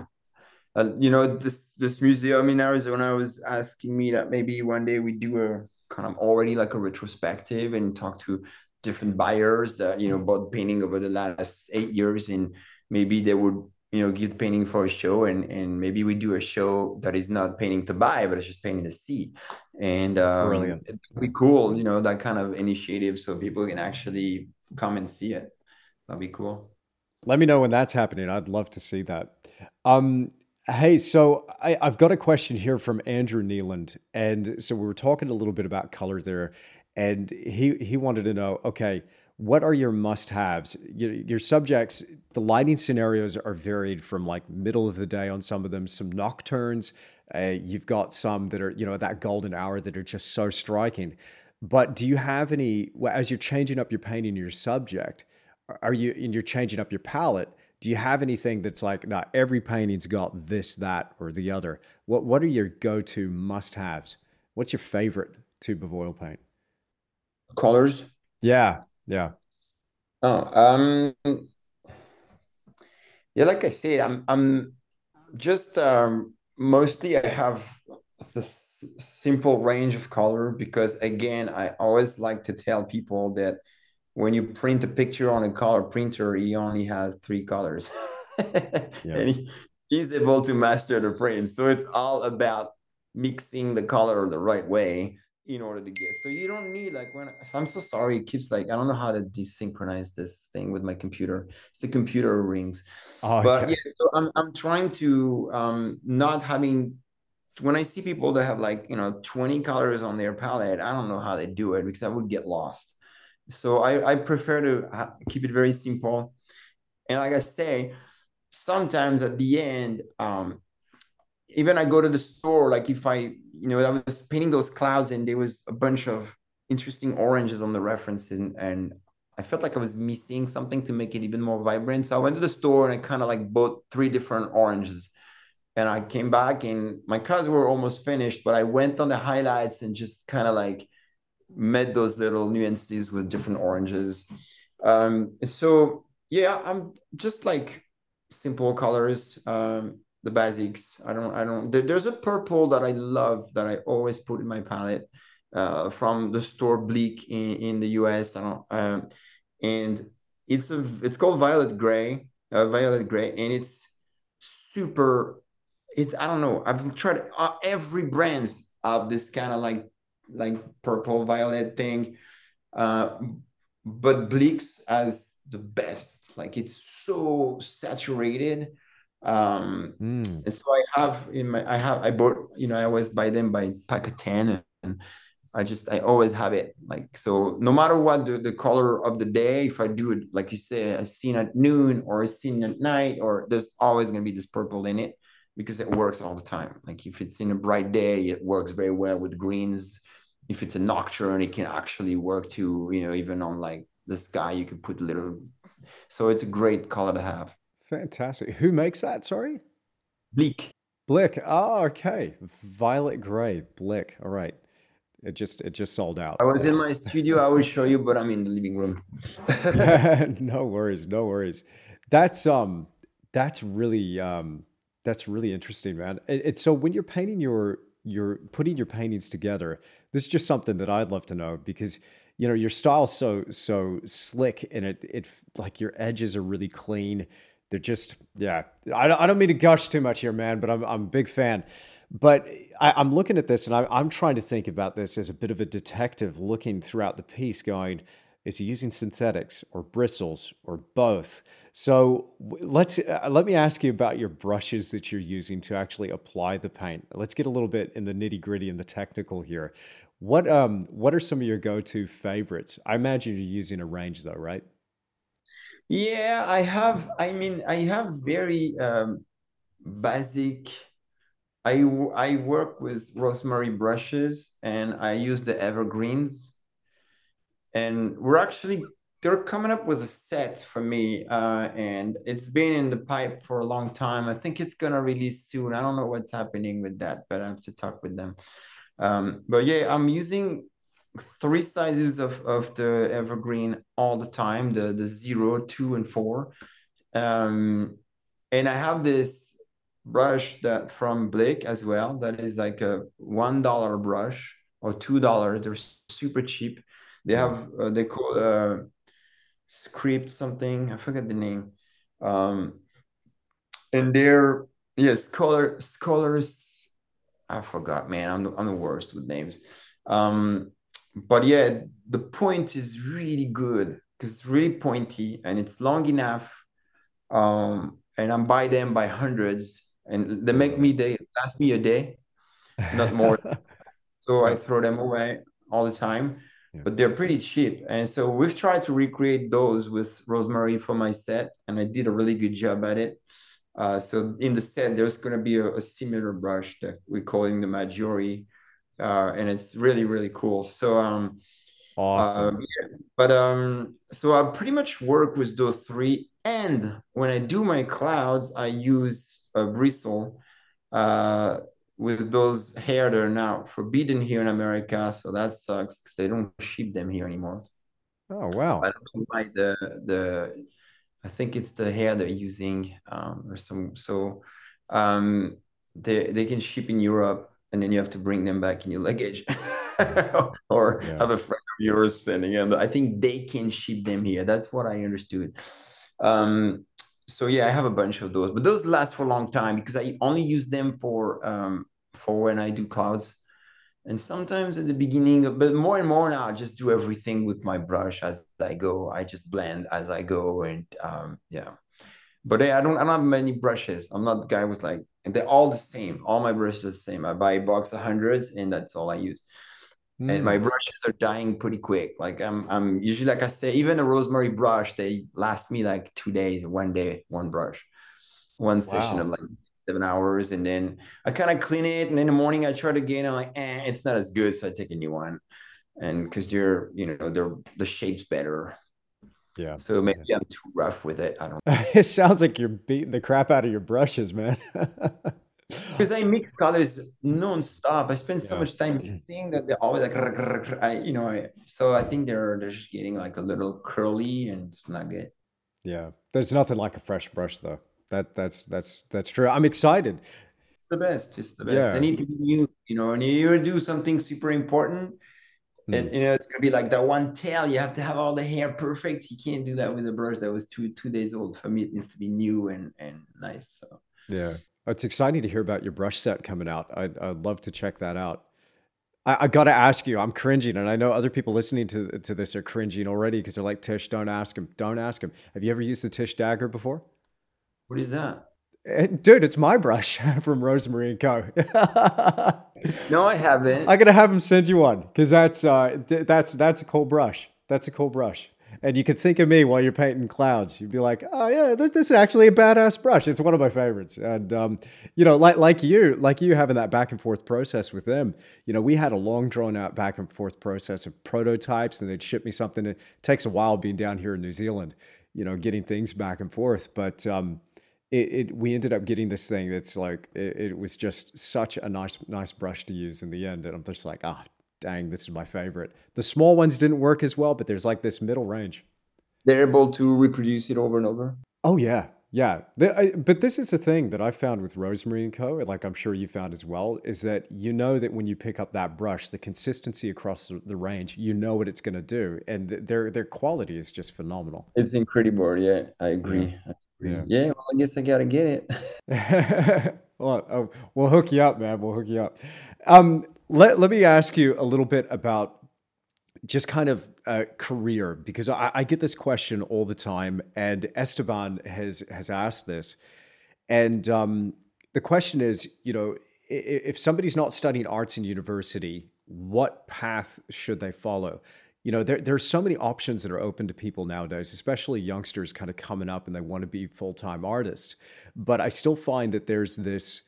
uh, you know this this museum in Arizona was asking me that maybe one day we do a kind of already like a retrospective and talk to different buyers that you know bought painting over the last eight years, and maybe they would you know give painting for a show and and maybe we do a show that is not painting to buy but it's just painting to see. And um, Brilliant. it'd be cool you know that kind of initiative so people can actually come and see it. That'd be cool. Let me know when that's happening. I'd love to see that. Um Hey, so I, have got a question here from Andrew Nealand, and so we were talking a little bit about colors there, and he he wanted to know, okay, what are your must haves? Your, your, subjects, the lighting scenarios are varied from like middle of the day on some of them, some nocturnes. Uh, you've got some that are, you know, that golden hour that are just so striking. But do you have any, as you're changing up your painting, your subject, are you, and you're changing up your palette, do you have anything that's like, not every painting's got this, that, or the other? What, what are your go to must haves? What's your favorite tube of oil paint? Colors? Yeah, yeah. Oh, um, yeah, like I said, I'm I'm just um mostly I have this simple range of color because again, I always like to tell people that when you print a picture on a color printer, he only has three colors. yeah. and he, he's able to master the print. So it's all about mixing the color the right way in order to get. So you don't need like when I'm so sorry, it keeps like I don't know how to desynchronize this thing with my computer. It's the computer rings. Oh, but yeah, so I'm I'm trying to um not having when I see people that have like you know 20 colors on their palette, I don't know how they do it because I would get lost. So I, I prefer to keep it very simple. And like I say, sometimes at the end, um, even I go to the store, like if I, you know, I was painting those clouds and there was a bunch of interesting oranges on the references and, and I felt like I was missing something to make it even more vibrant. So I went to the store and I kind of like bought three different oranges. And I came back and my colors were almost finished, but I went on the highlights and just kind of like met those little nuances with different oranges. Um, so yeah, I'm just like simple colors. Um, the basics. I don't, I don't, there, there's a purple that I love that I always put in my palette uh, from the store Blick in, in the US. I don't, um, and it's a, it's called Violet Gray, uh, Violet Gray, and it's super, it's, I don't know, I've tried uh, every brands of this kind of like, like purple violet thing. Uh, but Blick's as the best, like it's so saturated um mm. and so i have in my i have i bought you know i always buy them by pack of 10 and i just i always have it like so no matter what the, the color of the day if i do it like you say a scene at noon or a scene at night or there's always going to be this purple in it because it works all the time. Like if it's in a bright day it works very well with greens. If it's a nocturne it can actually work to you know even on like the sky you can put little so it's a great color to have Fantastic. Who makes that? Sorry? Blick. Blick. Oh, okay. Violet gray. Blick. All right. It just it just sold out. I was in my studio. I will show you, but I'm in the living room. no worries. No worries. That's um that's really um that's really interesting, man. It's it, so when you're painting your you're putting your paintings together, this is just something that I'd love to know because you know your style's so so slick and it it like your edges are really clean they're just yeah. I don't, I don't mean to gush too much here, man, but I'm I'm a big fan. But I, am looking at this and I, I'm trying to think about this as a bit of a detective looking throughout the piece, going, is he using synthetics or bristles or both? So let's uh, let me ask you about your brushes that you're using to actually apply the paint. Let's get a little bit in the nitty gritty and the technical here. What um what are some of your go to favorites? I imagine you're using a range though, right? Yeah, I have. I mean, I have very um, basic. I I work with rosemary brushes and I use the evergreens. And we're actually they're coming up with a set for me, uh, and it's been in the pipe for a long time. I think it's gonna release soon. I don't know what's happening with that, but I have to talk with them. Um, but yeah, I'm using three sizes of, of the evergreen all the time the the zero two and four. Um and i have this brush that from Blick as well that is like a one dollar brush or two dollar. They're super cheap. They have uh, they call uh script something. I forget the name. Um and they're yes color scholars i forgot man. I'm I'm the worst with names. Um but yeah, the point is really good because it's really pointy and it's long enough. Um, and I'm buy them by hundreds, and they make me they last me a day, not more. so I throw them away all the time. Yeah. But they're pretty cheap, and so we've tried to recreate those with rosemary for my set, and I did a really good job at it. Uh, so in the set, there's going to be a, a, similar brush that we're calling the Maggiori, uh, and it's really really cool. So um, awesome. Uh, yeah. But um, so I pretty much work with those three, and when I do my clouds, I use a bristle. Uh, with those hair that are now forbidden here in America. So that sucks because they don't ship them here anymore. Oh wow! I don't know why the the I think it's the hair they're using um, or some so um, they they can ship in Europe and then you have to bring them back in your luggage or yeah. have a friend of yours sending them. I think they can ship them here. That's what I understood. Um, so yeah, I have a bunch of those, but those last for a long time because I only use them for um, for when I do clouds. And sometimes at the beginning, but more and more now, I just do everything with my brush as I go. I just blend as I go, and um, yeah. But I don't, I don't have many brushes. I'm not the guy with like, and they're all the same. All my brushes are the same. I buy a box of hundreds, and that's all I use. Mm. And my hmm. brushes are dying pretty quick. Like I'm, I'm usually like I say, even a rosemary brush, they last me like two days, one day, one brush, one session of like seven hours, and then I kind of clean it, and in the morning I try it again. I'm like, eh, it's not as good, so I take a new one, and because you're, you know, they're the shape's better. Yeah. So maybe yeah. I'm too rough with it. I don't. Know. It sounds like you're beating the crap out of your brushes, man. because I mix colors non-stop. I spend so yeah. much time mm. mixing that they're always like, I, you know, I, so I think they're they're just getting like a little curly and it's not good. Yeah, there's nothing like a fresh brush though. That that's that's that's true. I'm excited. It's the best. It's the best. Yeah. They need to be new, you know, and you do something super important. Mm. And you know, it's gonna be like that one tail. You have to have all the hair perfect. You can't do that with a brush that was two two days old. For me, it needs to be new and and nice. So yeah. It's exciting to hear about your brush set coming out. I'd, I'd love to check that out. I, I got to ask you, I'm cringing, and I know other people listening to, to this are cringing already because they're like, Tisch, don't ask him. Don't ask him. Have you ever used the Tisch dagger before? What is that? Dude, it's my brush from Rosemary and Co. no, I haven't. I gotta have him send you one because that's uh, th- that's that's a cool brush. That's a cool brush and you could think of me while you're painting clouds. You'd be like, "Oh yeah, this, this is actually a badass brush. It's one of my favorites." And um, you know, like like you, like you having that back and forth process with them. You know, we had a long drawn out back and forth process of prototypes, and they'd ship me something. It takes a while being down here in New Zealand. You know, getting things back and forth, but. Um, it, it, we ended up getting this thing that's like it, it, was just such a nice nice brush to use in the end and i'm just like ah dang, this is my favorite. The small ones didn't work as well, but there's like this middle range. They're able to reproduce it over and over. Oh yeah, yeah. The, I, but this is the thing that I found with Rosemary and Co. Like I'm sure you found as well, is that you know that when you pick up that brush, the consistency across the, the range, you know what it's going to do, and th- their their quality is just phenomenal. It's incredible. Yeah, I agree. Yeah. Yeah. yeah. Well, I guess I gotta get it. well, oh, we'll hook you up, man. We'll hook you up. Um, let, let me ask you a little bit about just kind of uh, career because I, I, get this question all the time, and Esteban has has asked this, and um, the question is, you know, if somebody's not studying arts in university, what path should they follow? You know, there there's so many options that are open to people nowadays, especially youngsters kind of coming up and they want to be full time artists. But I still find that there's this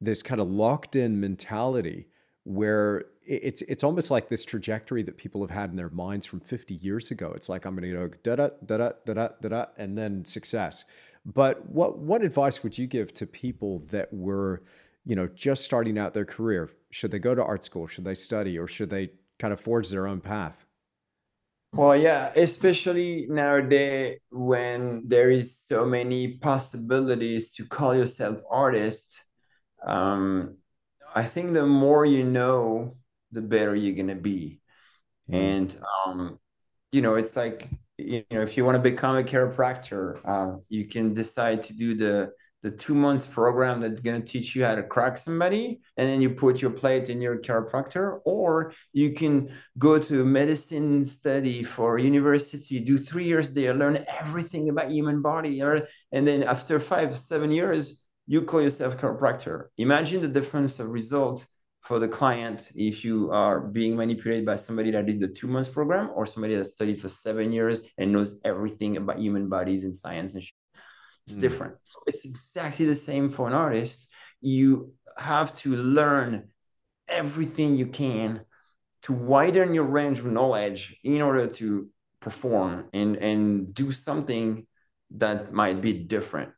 this kind of locked in mentality where it's it's almost like this trajectory that people have had in their minds from 50 years ago. It's like I'm going to go da da da da da da da and then success. But what what advice would you give to people that were, you know, just starting out their career? Should they go to art school? Should they study, or should they kind of forge their own path? Well, yeah, especially nowadays when there is so many possibilities to call yourself artist. Um, I think the more you know, the better you're gonna be. Mm-hmm. And um, you know, it's like you know, if you want to become a chiropractor, uh, you can decide to do the the two months program that's going to teach you how to crack somebody and then you put your plate in your chiropractor or you can go to medicine study for university do three years there learn everything about human body and then after five seven years you call yourself chiropractor. Imagine the difference of results for the client if you are being manipulated by somebody that did the two months program or somebody that studied for seven years and knows everything about human bodies and science and shit. It's mm. different. So it's exactly the same for an artist. You have to learn everything you can to widen your range of knowledge in order to perform and, and do something that might be different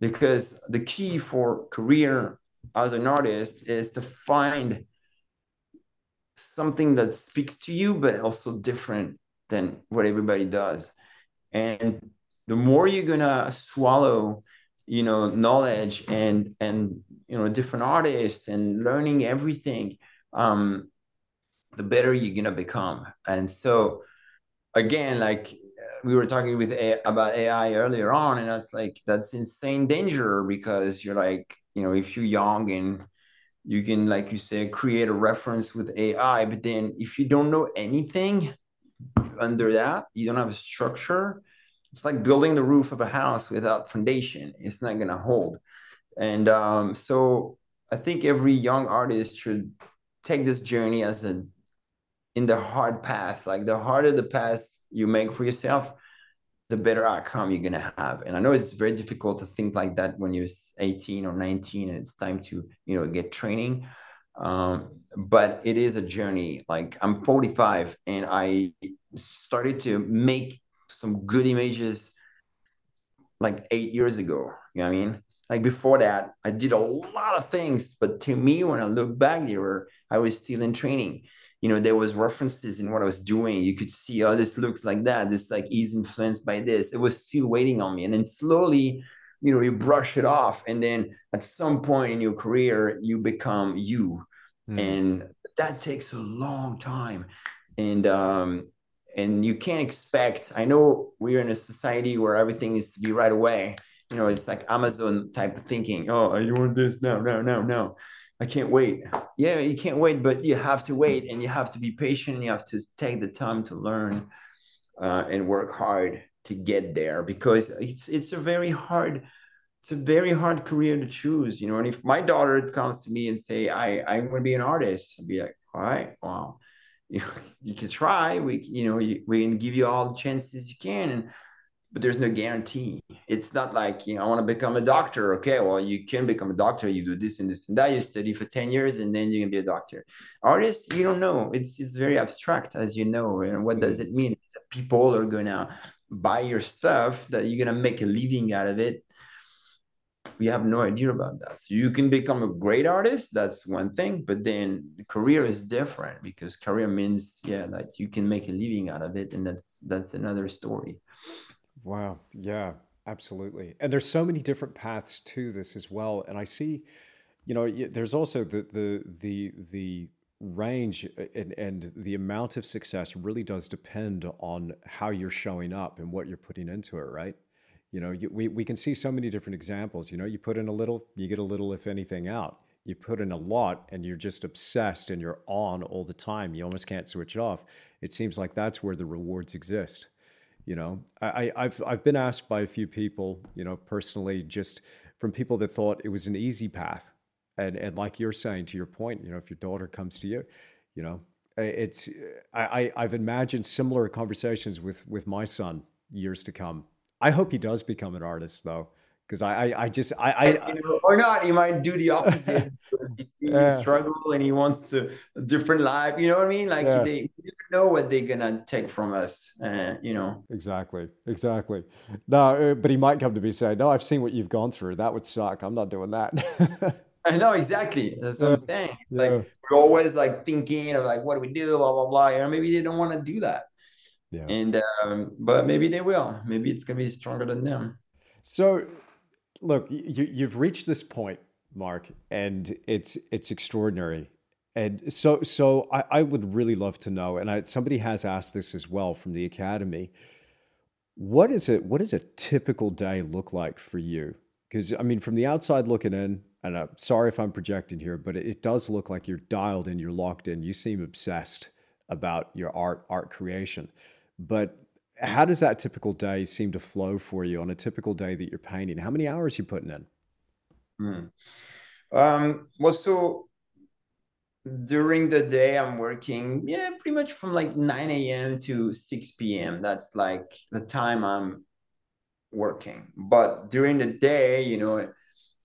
because the key for career as an artist is to find something that speaks to you, but also different than what everybody does. And the more you're gonna swallow, you know, knowledge and and you know different artists and learning everything, um, the better you're gonna become. And so, again, like we were talking with A- about AI earlier on, and that's like that's insane danger because you're like, you know, if you're young and you can, like you said, create a reference with AI, but then if you don't know anything under that, you don't have a structure. It's like building the roof of a house without foundation. It's not gonna hold. And um, so I think every young artist should take this journey as a in the hard path. Like the harder the path you make for yourself, the better outcome you're gonna have. And I know it's very difficult to think like that when you're 18 or 19 and it's time to, you know, get training. Um, but it is a journey. Like I'm 45 and I started to make some good images like eight years ago. You know what I mean? Like before that, I did a lot of things, but to me, when I look back, they were I was still in training. You know there was references in what i was doing. You could see oh this looks like that. This like is influenced by this. It was still waiting on me. And then slowly you know you brush it off. And then at some point in your career you become you. Mm. and that takes a long time. And um and you can't expect i know we're in a society where everything needs to be right away you know it's like amazon type of thinking oh you want this no no no no I can't wait. Yeah, you can't wait, but you have to wait and you have to be patient. You have to take the time to learn uh, and work hard to get there because it's it's a very hard it's a very hard career to choose. You know, and if my daughter comes to me and say I I want to be an artist, I'd be like, all right, well, you, you can try. We you know we, we can give you all the chances you can and but there's no guarantee. It's not like, you know, I want to become a doctor. Okay, well, you can become a doctor. You do this and this and that. You study for 10 years and then you can be a doctor. Artist, you don't know. It's it's very abstract, as you know. And what mm-hmm. does it mean? People are gonna buy your stuff, that you're gonna make a living out of it. We have no idea about that. So you can become a great artist, that's one thing, but then the career is different because career means, yeah, that you can make a living out of it, and that's that's another story. Wow. Yeah, absolutely. And there's so many different paths to this as well. And I see, you know, there's also the the the the range uh, and, and the amount of success really does depend on how you're showing up and what you're putting into it, right? You know, you, we, we can see so many different examples. You know, you put in a little, you get a little, if anything, out. You put in a lot and you're just obsessed and you're on all the time. You almost can't switch it off. It seems like that's where the rewards exist. You know, I, I've I've been asked by a few people, you know, personally, just from people that thought it was an easy path, and and like you're saying, to your point, you know, if your daughter comes to you, you know, it's I I've imagined similar conversations with with my son years to come. I hope he does become an artist though, because I, I, I just I, I you know, or not he might do the opposite he sees yeah. struggle and he wants to a different life you know what I mean? Like yeah. they know what they're gonna take from us uh, you know? Exactly exactly. No uh, but he might come to me say no I've seen what you've gone through. That would suck. I'm not doing that. I know exactly. That's what yeah. I'm saying. It's like we're always like thinking of like what do we do blah blah blah you know maybe they don't want to do that yeah and um, but maybe they will maybe it's gonna be stronger than them so look, you, you've reached this point, Mark, and it's it's extraordinary. And so, so I, I would really love to know, and I, somebody has asked this as well from the academy. What is it? What does a typical day look like for you? Because I mean, from the outside looking in, and I'm sorry if I'm projecting here, but it, it does look like you're dialed in, you're locked in. You seem obsessed about your art, art creation. But how does that typical day seem to flow for you on a typical day that you're painting? How many hours you putting in? Mm. Um, well, so during the day, I'm working, yeah, pretty much from like 9 a.m. to 6 p.m. That's like the time I'm working. But during the day, you know,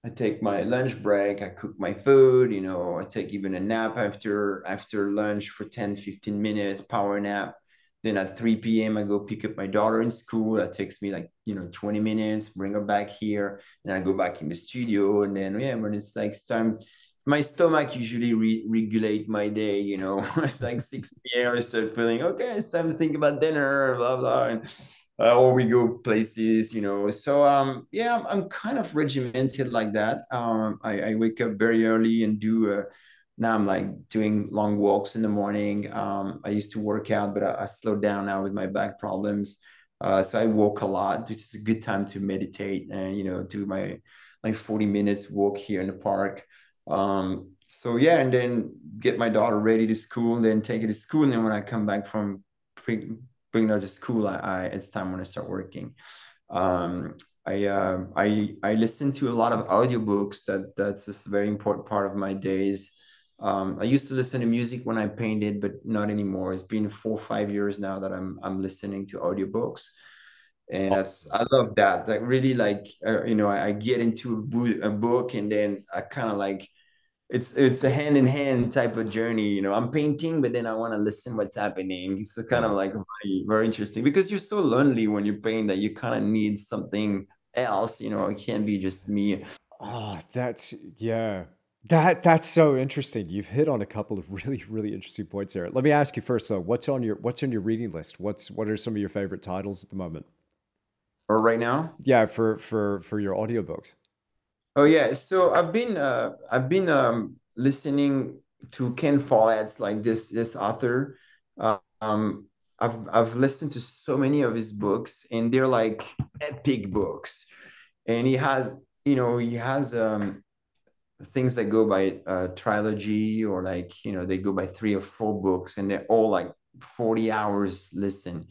I take my lunch break, I cook my food, you know, I take even a nap after after lunch for 10, 15 minutes, power nap Then at 3 p.m. I go pick up my daughter in school. That takes me like, you know, 20 minutes, bring her back here. And I go back in the studio. And then yeah, when it's like time my stomach usually re- regulate my day. You know, it's like six p.m. I start feeling okay. It's time to think about dinner, blah blah, and uh, or we go places. You know, so um, yeah, I'm, I'm kind of regimented like that. Um, I, I wake up very early and do. Uh, now I'm like doing long walks in the morning. Um, I used to work out, but I, I slowed down now with my back problems. Uh, so I walk a lot. It's a good time to meditate and you know do my like 40 minutes walk here in the park. Um, so yeah, and then get my daughter ready to school, and then take her to school. And then when I come back from bring her to school, I, I it's time when I start working. Um, I uh, I I listen to a lot of audiobooks. That that's a very important part of my days. Um, I used to listen to music when I painted, but not anymore. It's been four or five years now that I'm I'm listening to audiobooks and that's I love that. Like really, like uh, you know, I, I, get into a, bo- a book and then I kind of like it's it's a hand in hand type of journey. You know, I'm painting, but then I want to listen what's happening. It's kind of like very very interesting because you're so lonely when you paint that you kind of need something else. You know, it can't be just me. Oh, that's yeah. That that's so interesting. You've hit on a couple of really really interesting points there. Let me ask you first though, what's on your what's on your reading list? What's what are some of your favorite titles at the moment? or right now? Yeah, for for for your audiobooks. Oh yeah, so I've been uh, I've been um, listening to Ken Follett's like this this author. Um, I've I've listened to so many of his books, and they're like epic books. And he has, you know, he has um, things that go by uh, trilogy, or like you know, they go by three or four books, and they're all like forty hours listen.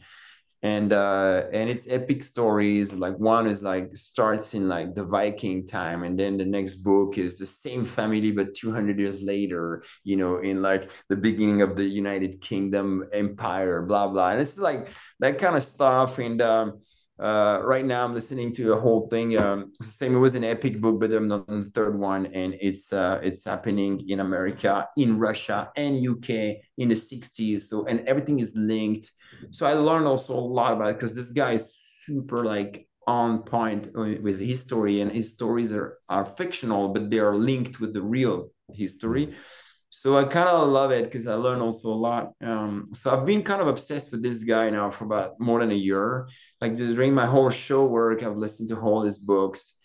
And uh and it's epic stories. Like one is like starts in like the viking time and then the next book is the same family but 200 years later you know in like the beginning of the united kingdom empire blah blah. And it's like that kind of stuff. And um uh, right now I'm listening to a whole thing. Um, same, it was an epic book, but I'm not on the third one, and it's uh, it's happening in America, in Russia, and UK in the 60s. So, and everything is linked so I learned also a lot about it because this guy is super like on point with history, and his stories are are fictional, but they are linked with the real history. So I kind of love it because I learn also a lot. Um, so I've been kind of obsessed with this guy now for about more than a year. Like during my whole show work, I've listened to all his books.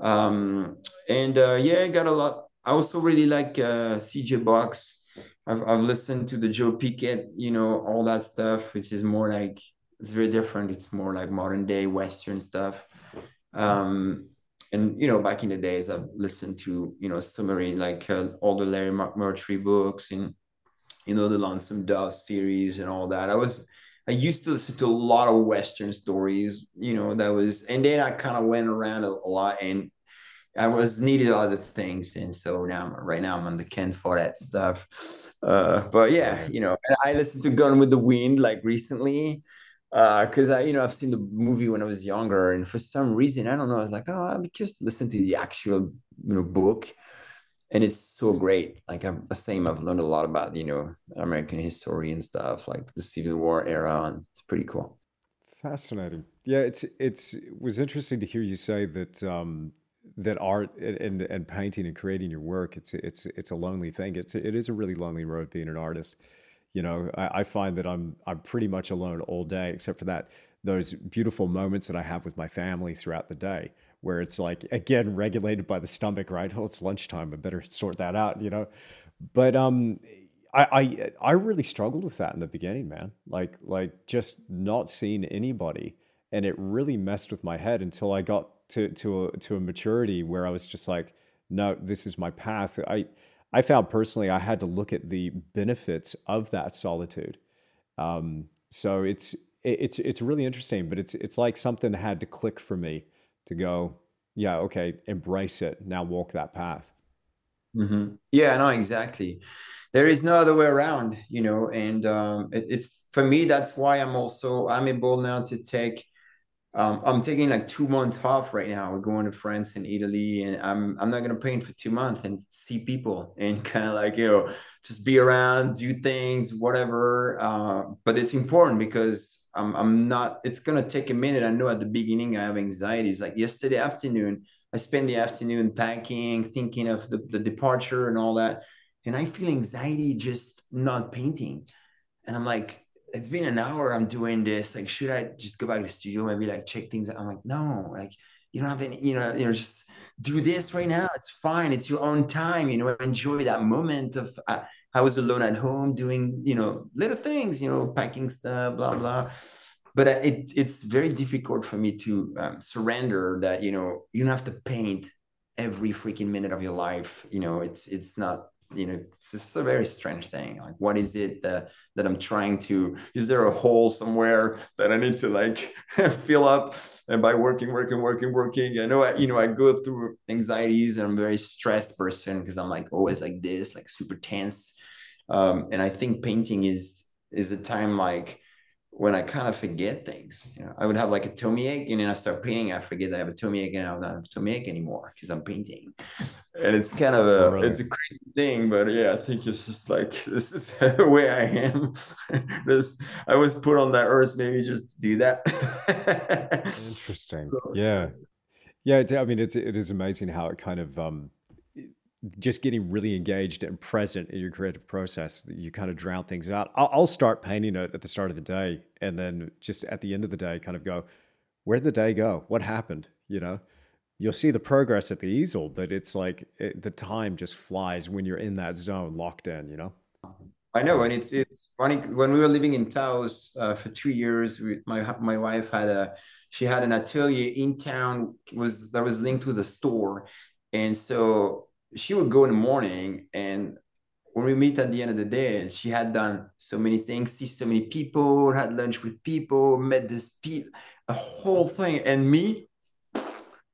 Um, and uh, yeah, I got a lot. I also really like uh, CJ Box. I've, I've listened to the Joe Pickett, you know, all that stuff, which is more like it's very different. It's more like modern day Western stuff. Um, and you know, back in the days, I've listened to you know summary like uh, all the Larry McMurtry books and you know the Lonesome Dove series and all that. I was I used to listen to a lot of Western stories, you know, that was, and then I kind of went around a, a lot and I was needed other things, and so now right now I'm on the Ken Follett stuff. Uh, but yeah, you know, I listened to Gone with the Wind like recently because uh, I, you know, I've seen the movie when I was younger, and for some reason, I don't know, I was like, oh, curious to listen to the actual, you know, book, and it's so great. Like I'm the same, I've learned a lot about you know American history and stuff, like the Civil War era, and it's pretty cool. Fascinating. Yeah, it's it's it was interesting to hear you say that um, that art and and painting and creating your work it's it's it's a lonely thing it's it is a really lonely road being an artist you know I, I, find that i'm i'm pretty much alone all day except for that those beautiful moments that i have with my family throughout the day where it's like again regulated by the stomach right oh it's lunchtime i better sort that out you know but um I, I I really struggled with that in the beginning, man. Like like just not seeing anybody, and it really messed with my head until I got to to a, to a maturity where I was just like, no, this is my path. I I found personally I had to look at the benefits of that solitude. Um, so it's it's it's really interesting, but it's it's like something had to click for me to go, yeah, okay, embrace it. Now walk that path. Mm-hmm. Yeah, no, exactly. There is no other way around, you know, and um, it, it's for me. That's why I'm also I'm able now to take um, I'm taking like two months off right now. We're going to France and Italy, and I'm I'm not gonna paint for two months and see people and kind of like you know just be around, do things, whatever. Uh, but it's important because I'm, I'm not, it's to take a minute. I know at the beginning I have anxieties. Like yesterday afternoon, I spent the afternoon packing, thinking of the, the departure and all that. And I feel anxiety just not painting. And I'm like, it's been an hour I'm doing this. Like, should I just go back to the studio, maybe like check things out? I'm like, no, like you don't have any, you know, you know, just do this right now. It's fine. It's your own time. You know, enjoy that moment of. Uh, I was alone at home doing, you know, little things, you know, packing stuff, blah blah. But uh, it it's very difficult for me to um, surrender that you know you don't have to paint every freaking minute of your life. You know, it's it's not you know it's just a very strange thing. Like what is it that that i'm trying to is there a hole somewhere that i need to like fill up? And by working working working working i know I, you know i go through anxieties and i'm a very stressed person because i'm like always like this like super tense. Um, and i think painting is is a time like when I kind of forget things. You know, I would have like a tummy ache, and then I start painting. I forget I have a tummy ache, and I don't have a tummy ache anymore because I'm painting. And it's kind of a oh, really? it's a crazy thing, but yeah, I think it's just like this is the way I am. this I was put on that earth, maybe just to do that. Interesting. So, yeah, yeah. I mean, it's it is amazing how it kind of um just getting really engaged and present in your creative process, you kind of drown things out. I'll, I'll, start painting it at the start of the day, and then just at the end of the day, kind of go, where did the day go? What happened? You know, you'll see the progress at the easel, but it's like it, the time just flies when you're in that zone, locked in. You know. I know, and it's it's funny when we were living in Taos uh, for two years. We, my my wife had a she had an atelier in town was that was linked to the store, and so she would go in the morning and when we meet at the end of the day, and she had done so many things, see so many people, had lunch with people, met this people, a whole thing. And me,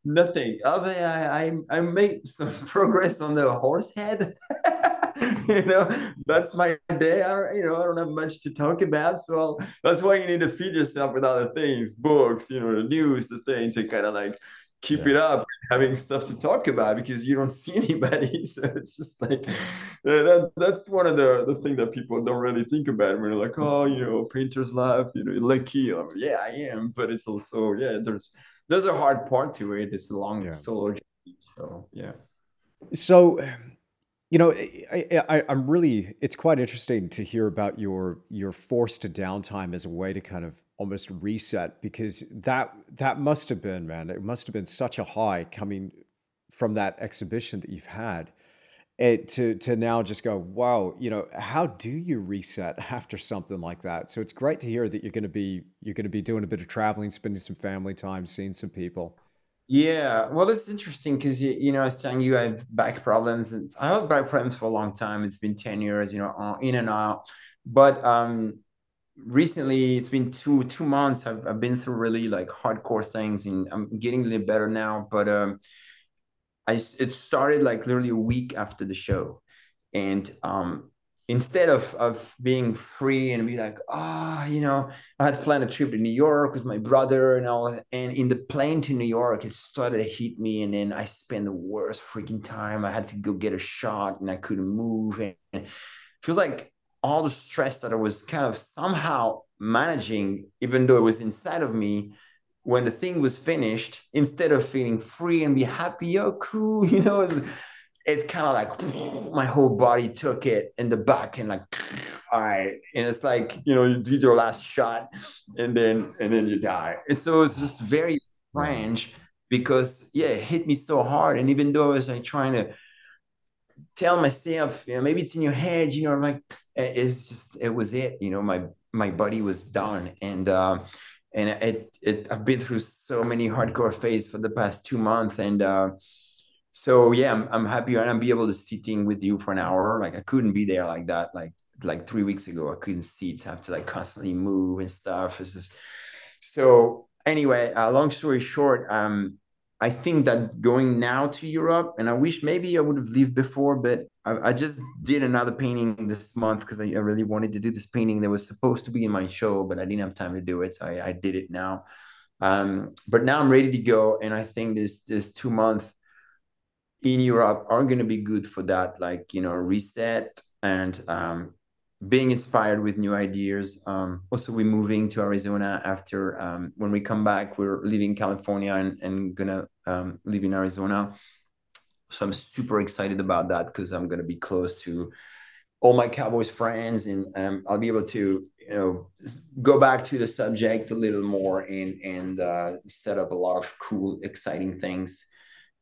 nothing. I, I, I made some progress on the horse head. you know, that's my day. I, you know, I don't have much to talk about. So I'll, that's why you need to feed yourself with other things, books, you know, the news, the thing to kind of like keep yeah. it up having stuff to talk about because you don't see anybody. So it's just like that, that's one of the the thing that people don't really think about when they're like oh you know painter's life you know lucky like, yeah i am. But it's also yeah there's there's a hard part to it. It's a long yeah. solo journey. So yeah. So you know I, i'm really it's quite interesting to hear about your your forced downtime as a way to kind of almost reset because that that must have been man it must have been such a high coming from that exhibition that you've had. It to to now just go wow you know how do you reset after something like that? So it's great to hear that you're going to be you're going to be doing a bit of traveling spending some family time seeing some people yeah well it's interesting because you, you know i was telling you i have back problems and i have back problems for a long time. It's been 10 years you know in and out. But um recently it's been two two months I've, I've been through really like hardcore things and i'm getting a little better now. But um i it started like literally a week after the show. And um instead of of being free and be like ah oh, you know i had planned a trip to new york with my brother and all and in the plane to new york it started to hit me and then i spent the worst freaking time. I had to go get a shot and i couldn't move and, and feels like all the stress that I was kind of somehow managing, even though it was inside of me, when the thing was finished, instead of feeling free and be happy, oh, cool, you know, it's, kind of like my whole body took it in the back and like, all right. And it's like, you know, you did your last shot and then, and then you die. And so it's just very strange because, yeah, it hit me so hard. And even though I was like trying to tell myself, you know, maybe it's in your head, you know, I'm like, it's just it was it you know my my body was done and uh, and it it I've been through so many hardcore phases for the past two months and uh, so yeah I'm, I'm happy and i'm be able to sitting with you for an hour. Like I couldn't be there like that like like three weeks ago. I couldn't sit. I have to like constantly move and stuff. It's just so anyway uh, long story short um I think that going now to Europe, and I wish maybe I would have lived before, but I, I just did another painting this month because I, I, really wanted to do this painting that was supposed to be in my show, but I didn't have time to do it, so I, I did it now. Um, but now I'm ready to go, and I think this this two month in Europe are going to be good for that, like you know, reset and um, being inspired with new ideas. Um, also, we're moving to Arizona after um, when we come back. We're leaving California and, and gonna um, live in Arizona. So I'm super excited about that because I'm gonna be close to all my Cowboys friends, and um, I'll be able to you know go back to the subject a little more and and uh, set up a lot of cool, exciting things,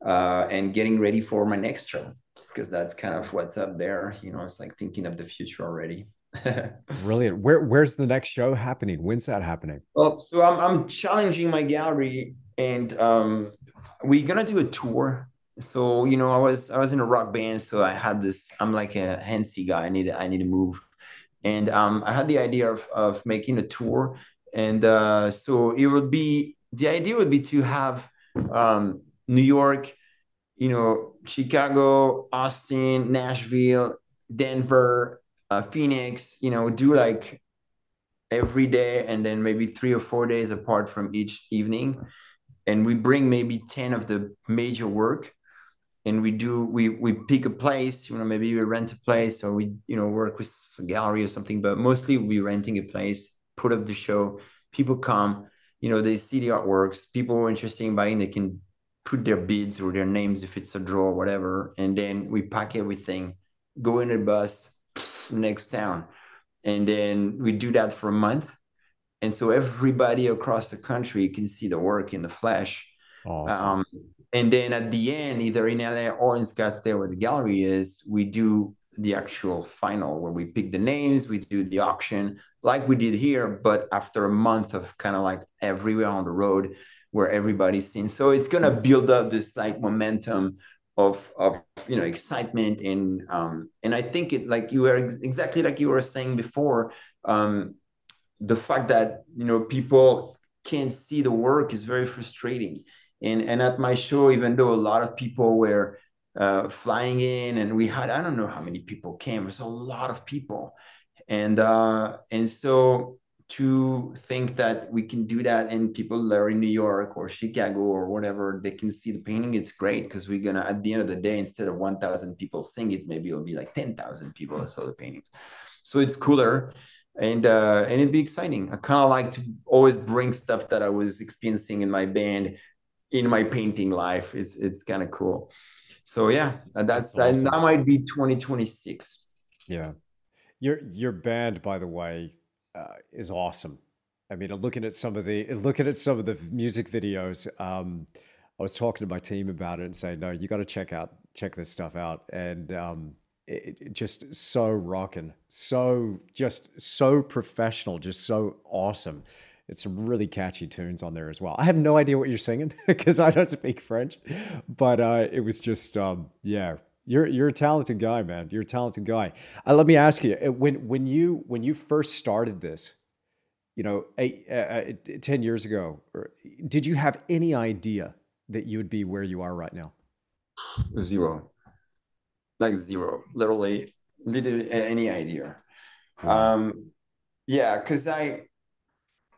uh, and getting ready for my next show because that's kind of what's up there. You know, it's like thinking of the future already. Brilliant. Where where's the next show happening? When's that happening? Well, so I'm I'm challenging my gallery, and um, we're gonna do a tour. So you know, I was I was in a rock band, so I had this. I'm like a handsy guy. I need I need to move, and um, I had the idea of of making a tour, and uh, so it would be the idea would be to have um, New York, you know, Chicago, Austin, Nashville, Denver, uh, Phoenix, you know, do like every day and then maybe three or four days apart from each evening. And we bring maybe 10 of the major work and we do we we pick a place you know maybe we rent a place or we you know work with a gallery or something but mostly we renting a place put up the show people come you know they see the artworks people are interested in buying they can put their bids or their names if it's a draw or whatever, and then we pack everything, go in a bus next town, and then we do that for a month, and so everybody across the country can see the work in the flesh. Awesome. Um, and then at the end, either in LA or in Scottsdale, where the gallery is, we do the actual final where we pick the names, we do the auction like we did here, but after a month of kind of like everywhere on the road, where everybody's seen. So it's gonna build up this like momentum of of you know excitement and um and I think it like you were ex- exactly like you were saying before um the fact that you know people can't see the work is very frustrating and and at my show even though a lot of people were uh, flying in and we had I don't know how many people came there's a lot of people and uh and so to think that we can do that and people that are in New York or Chicago or whatever, they can see the painting. It's great because we're gonna at the end of the day, instead of 1,000 people seeing it, maybe it'll be like 10,000 people that saw the paintings. So it's cooler and uh, and it'd be exciting. I kind of like to always bring stuff that I was experiencing in my band in my painting life. It's it's kind of cool. So yeah, that's, that's awesome. that, that might be 2026. Yeah. Your your band, by the way, uh, is awesome. I mean, looking at some of the looking at some of the music videos, um, I was talking to my team about it and saying, "No, you got to check out check this stuff out." And um, it, it just so rocking, so just so professional, just so awesome. It's some really catchy tunes on there as well. I have no idea what you're singing because I don't speak French, but uh, it was just um, yeah, you're you're a talented guy, man. You're a talented guy. Uh, let me ask you uh, when when you when you first started this, you know, eight, uh, uh ten years ago, did you have any idea that you would be where you are right now? Zero, like zero, literally, literally any idea. Wow. Um, yeah, because I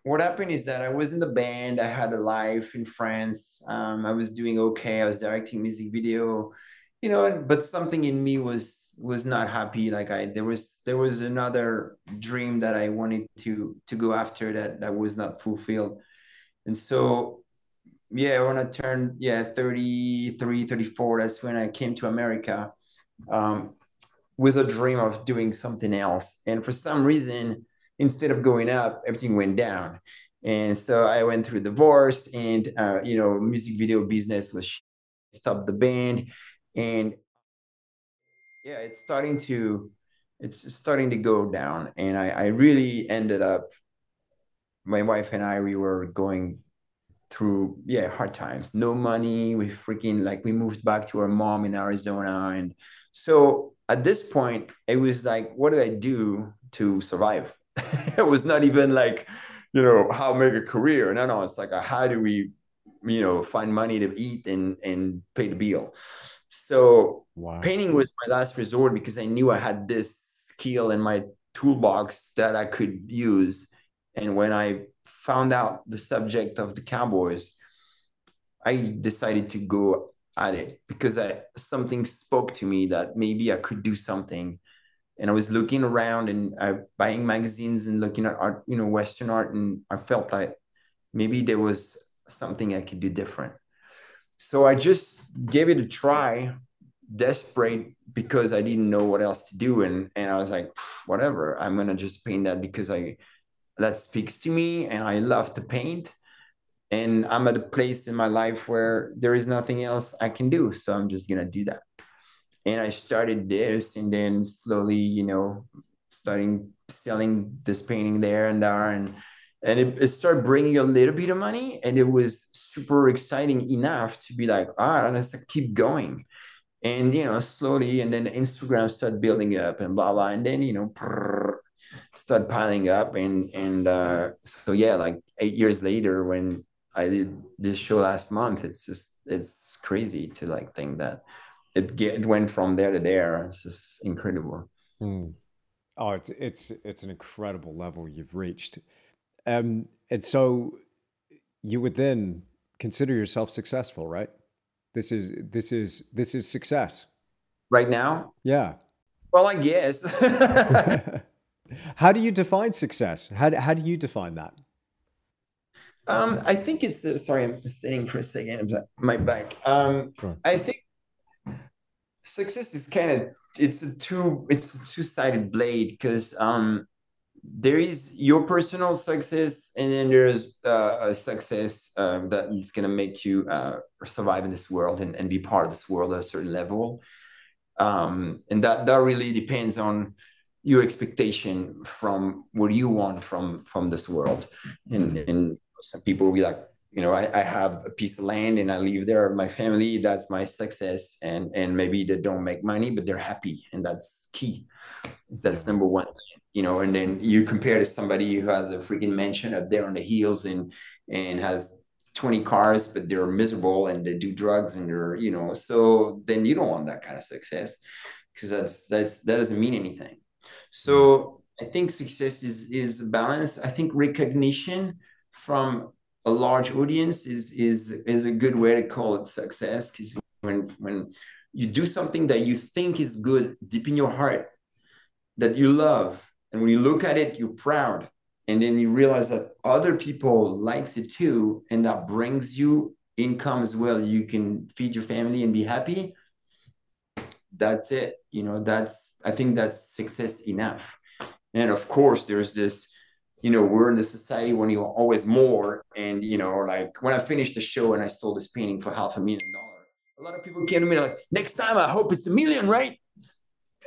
what happened is that I was in the band. I had a life in France. Um, I was doing okay. I was directing music video you know but something in me was was not happy. Like i there was there was another dream that i wanted to to go after that that was not fulfilled. And so yeah when i turned yeah 33 34 that's when i came to america um, with a dream of doing something else. And for some reason instead of going up everything went down. And so i went through divorce and uh, you know music video business was stopped the band and yeah it's starting to it's starting to go down and i i really ended up my wife and i we were going through yeah hard times. No money we freaking like we moved back to our mom in arizona and so at this point it was like what do i do to survive? It was not even like you know how make a career. No no it's like a, how do we you know find money to eat and and pay the bill so wow. painting was my last resort because I knew I had this skill in my toolbox that I could use. And when I found out the subject of the Cowboys, I decided to go at it because I something spoke to me that maybe I could do something and I was looking around and uh, buying magazines and looking at art, you know, Western art, and I felt like maybe there was something I could do different. So I just gave it a try, desperate because I didn't know what else to do, and and I was like, whatever, I'm gonna just paint that because I that speaks to me, and I love to paint, and I'm at a place in my life where there is nothing else I can do, so I'm just gonna do that. And I started this, and then slowly, you know, starting selling this painting there and there, and and it, it started bringing a little bit of money, and it was super exciting enough to be like, ah, let's keep going, and you know, slowly, and then Instagram started building up, and blah blah, and then you know. Start piling up and and uh so yeah like eight years later when i did this show last month it's just it's crazy to like think that it get, it went from there to there. It's just incredible. Mm. Oh, it's it's it's an incredible level you've reached, um, and so you would then consider yourself successful, right? This is this is this is success. Right now? Yeah. Well, I guess. how do you define success? How how do you define that? Um, I think it's uh, sorry, I'm staying for a second. My back. Um, sure. I think success is kind of it's a two it's a two-sided blade because um there is your personal success and then there's uh, a success uh, that is going to make you uh, survive in this world and, and be part of this world at a certain level um, and that that really depends on your expectation from what you want from from this world and and some people will be like you know, I, I have a piece of land and I live there, my family, that's my success. And and maybe they don't make money, but they're happy. And that's key. That's number one You know, and then you compare to somebody who has a freaking mansion up there on the hills and and has 20 cars, but they're miserable and they do drugs and they're, you know, so then you don't want that kind of success because that's that's that doesn't mean anything. So I think success is is a balance. I think recognition from a large audience is is is a good way to call it success because when when you do something that you think is good deep in your heart that you love and when you look at it you're proud. And then you realize that other people likes it too and that brings you income as well. You can feed your family and be happy. That's it. You know that's i think that's success enough. And of course there's this you know, we're in a society when you're always more. And, you know, like when I finished the show and I sold this painting for half a million dollars, a lot of people came to me like, next time I hope it's a million, right?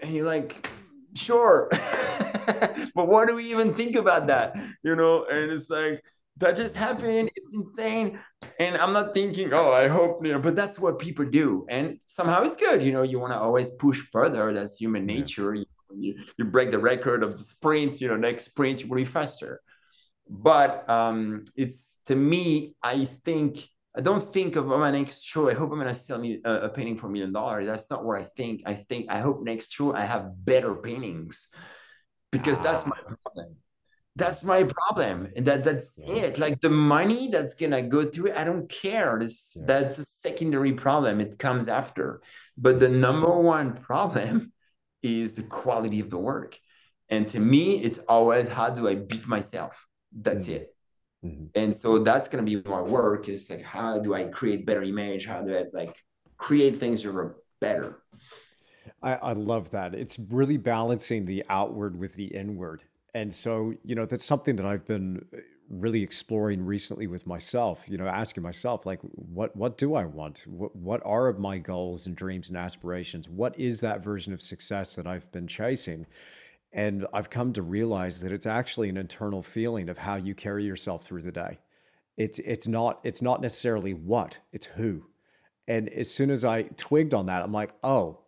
And you're like, sure. but what do we even think about that? You know, and it's like, that just happened. It's insane. And I'm not thinking, oh, I hope, you know, but that's what people do. And somehow it's good. You know, you want to always push further. That's human nature. Yeah you, you break the record of the sprint, you know, next sprint you will be faster. But um, it's to me, I think I don't think of my next show. I hope I'm gonna sell me a, a painting for a million dollars. That's not what I think. I think I hope next show I have better paintings because that's my problem. That's my problem, and that that's yeah. it. Like the money that's gonna go through, I don't care. That's yeah. that's a secondary problem. It comes after. But the number one problem is the quality of the work. And to me, it's always how do I beat myself? That's mm-hmm. it. Mm-hmm. And so that's gonna be my work is like how do I create better image? How do I like create things that are better? I, I love that. It's really balancing the outward with the inward. And so, you know, that's something that I've been really exploring recently with myself you know asking myself like what what do i want what what are my goals and dreams and aspirations what is that version of success that i've been chasing and i've come to realize that it's actually an internal feeling of how you carry yourself through the day it's it's not it's not necessarily what it's who and as soon as i twigged on that i'm like oh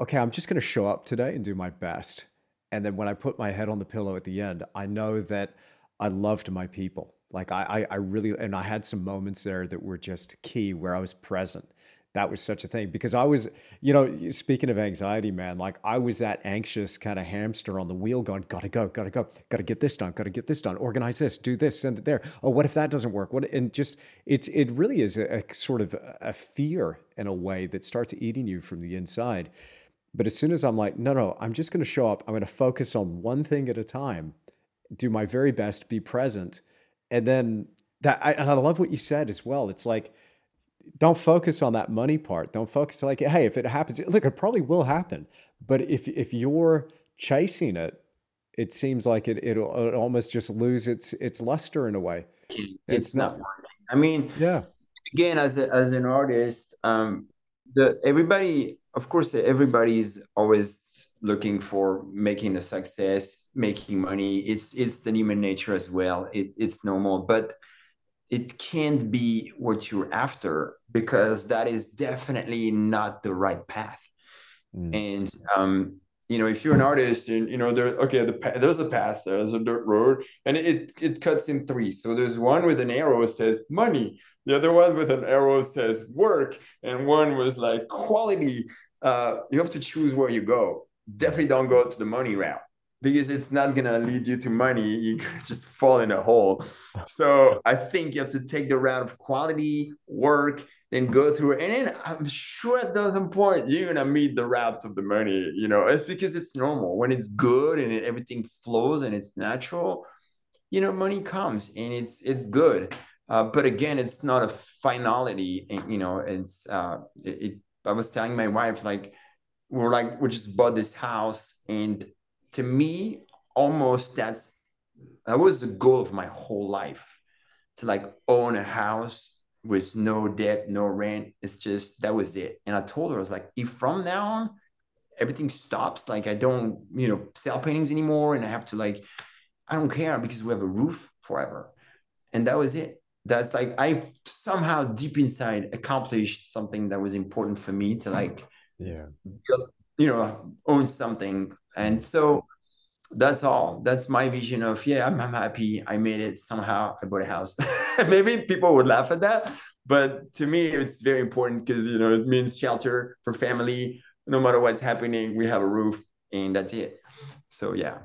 okay i'm just going to show up today and do my best and then when i put my head on the pillow at the end i know that I loved my people. Like I, I, I really, and I had some moments there that were just key where I was present. That was such a thing because I was, you know, speaking of anxiety, man, like I was that anxious kind of hamster on the wheel going, gotta go, gotta go, gotta get this done, gotta get this done, organize this, do this, send it there. Oh, what if that doesn't work? What, and just, it's, it really is a, a sort of a fear in a way that starts eating you from the inside. But as soon as I'm like, no, no, I'm just going to show up, I'm going to focus on one thing at a time, do my very best, be present. And then that, I, and I love what you said as well. It's like, don't focus on that money part. Don't focus like, hey, if it happens, look, it probably will happen. But if if you're chasing it, it seems like it it'll, it'll almost just lose its its luster in a way. It's, it's not, not. I mean, yeah. Again, as a, as an artist, um, the everybody, of course, everybody's always looking for making a success, making money. It's it's the human nature as well. It, it's normal, but it can't be what you're after because that is definitely not the right path. Mm. And um, you know, if you're an artist and you know there, okay, the there's a path, there's a dirt road, and it it cuts in three. So there's one with an arrow says money, the other one with an arrow says work, and one was like quality. Uh, you have to choose where you go. Definitely don't go to the money route because it's not gonna lead you to money. You just fall in a hole. So I think you have to take the route of quality, work, and go through it. And then I'm sure at some point you're gonna meet the route of the money. You know, it's because it's normal. When it's good and everything flows and it's natural, you know, money comes and it's it's good. Uh, but again, it's not a finality. And, you know, it's uh, it, it. I was telling my wife like we're like we just bought this house, and to me, almost that's that was the goal of my whole life to like own a house with no debt, no rent. It's just that was it. And I told her, I was like, if from now on everything stops, like I don't, you know, sell paintings anymore, and I have to like, I don't care because we have a roof forever. And that was it. That's like I somehow deep inside accomplished something that was important for me to like, yeah, you know, own something. And so that's all. That's my vision of yeah, I'm, I'm happy. I made it somehow. I bought a house. Maybe people would laugh at that, but to me, it's very important because you know it means shelter for family. No matter what's happening, we have a roof, and that's it. So yeah.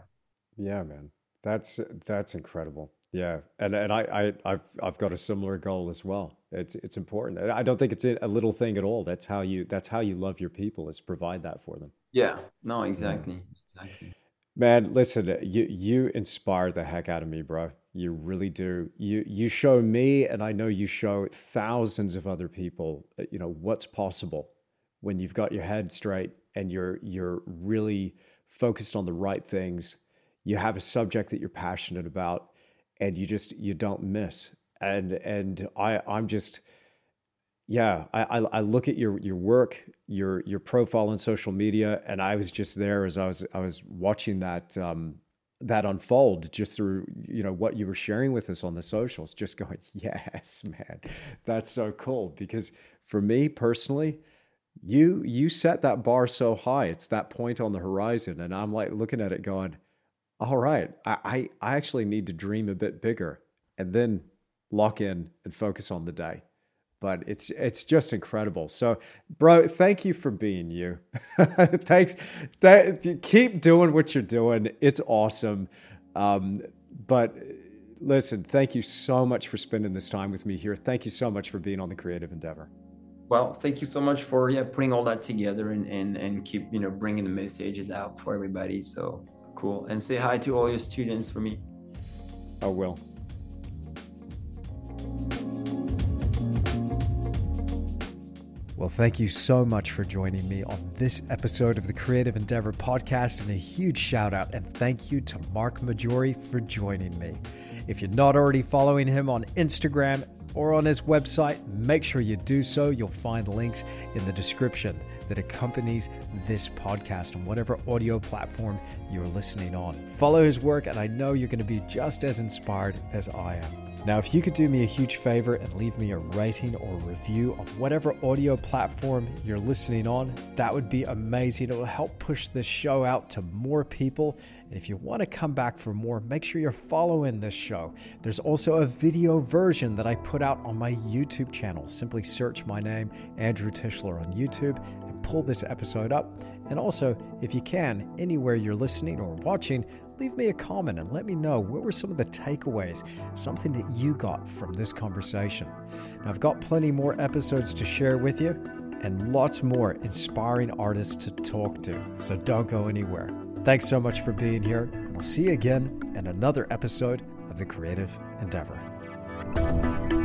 Yeah, man, that's that's incredible. Yeah, and and I, I I've I've got a similar goal as well. It's it's important. I don't think it's a little thing at all. That's how you that's how you love your people is provide that for them. Yeah. No. Exactly. Man, listen, you you inspire the heck out of me, bro. You really do. You you show me, and I know you show thousands of other people. Uh, you know what's possible when you've got your head straight and you're you're really focused on the right things. You have a subject that you're passionate about, and you just you don't miss. And and I I'm just yeah, I, I, I look at your your work, your your profile on social media, and I was just there as I was I was watching that um, that unfold just through you know what you were sharing with us on the socials. Just going, yes, man, that's so cool. Because for me personally, you you set that bar so high. It's that point on the horizon, and I'm like looking at it, going, all right, I I, I actually need to dream a bit bigger, and then lock in and focus on the day but it's it's just incredible. So, bro, thank you for being you. Thanks. That, keep doing what you're doing. It's awesome. Um, but listen, thank you so much for spending this time with me here. Thank you so much for being on the creative endeavour. Well, thank you so much for yeah putting all that together and and and keep you know bringing the messages out for everybody. So cool. And say hi to all your students for me. I will. Well, thank you so much for joining me on this episode of the Creative Endeavour podcast, and a huge shout out and thank you to Mark Maggiori for joining me. If you're not already following him on Instagram or on his website, make sure you do so. You'll find links in the description that accompanies this podcast on whatever audio platform you're listening on. Follow his work, and I know you're going to be just as inspired as I am. Now, if you could do me a huge favor and leave me a rating or review on whatever audio platform you're listening on, that would be amazing. It will help push this show out to more people. And if you want to come back for more, make sure you're following this show. There's also a video version that I put out on my YouTube channel. Simply search my name, Andrew Tischler, on YouTube and pull this episode up. And also, if you can, anywhere you're listening or watching, leave me a comment and let me know what were some of the takeaways, something that you got from this conversation. Now, I've got plenty more episodes to share with you and lots more inspiring artists to talk to, so don't go anywhere. Thanks so much for being here, and I'll see you again in another episode of The Creative Endeavour.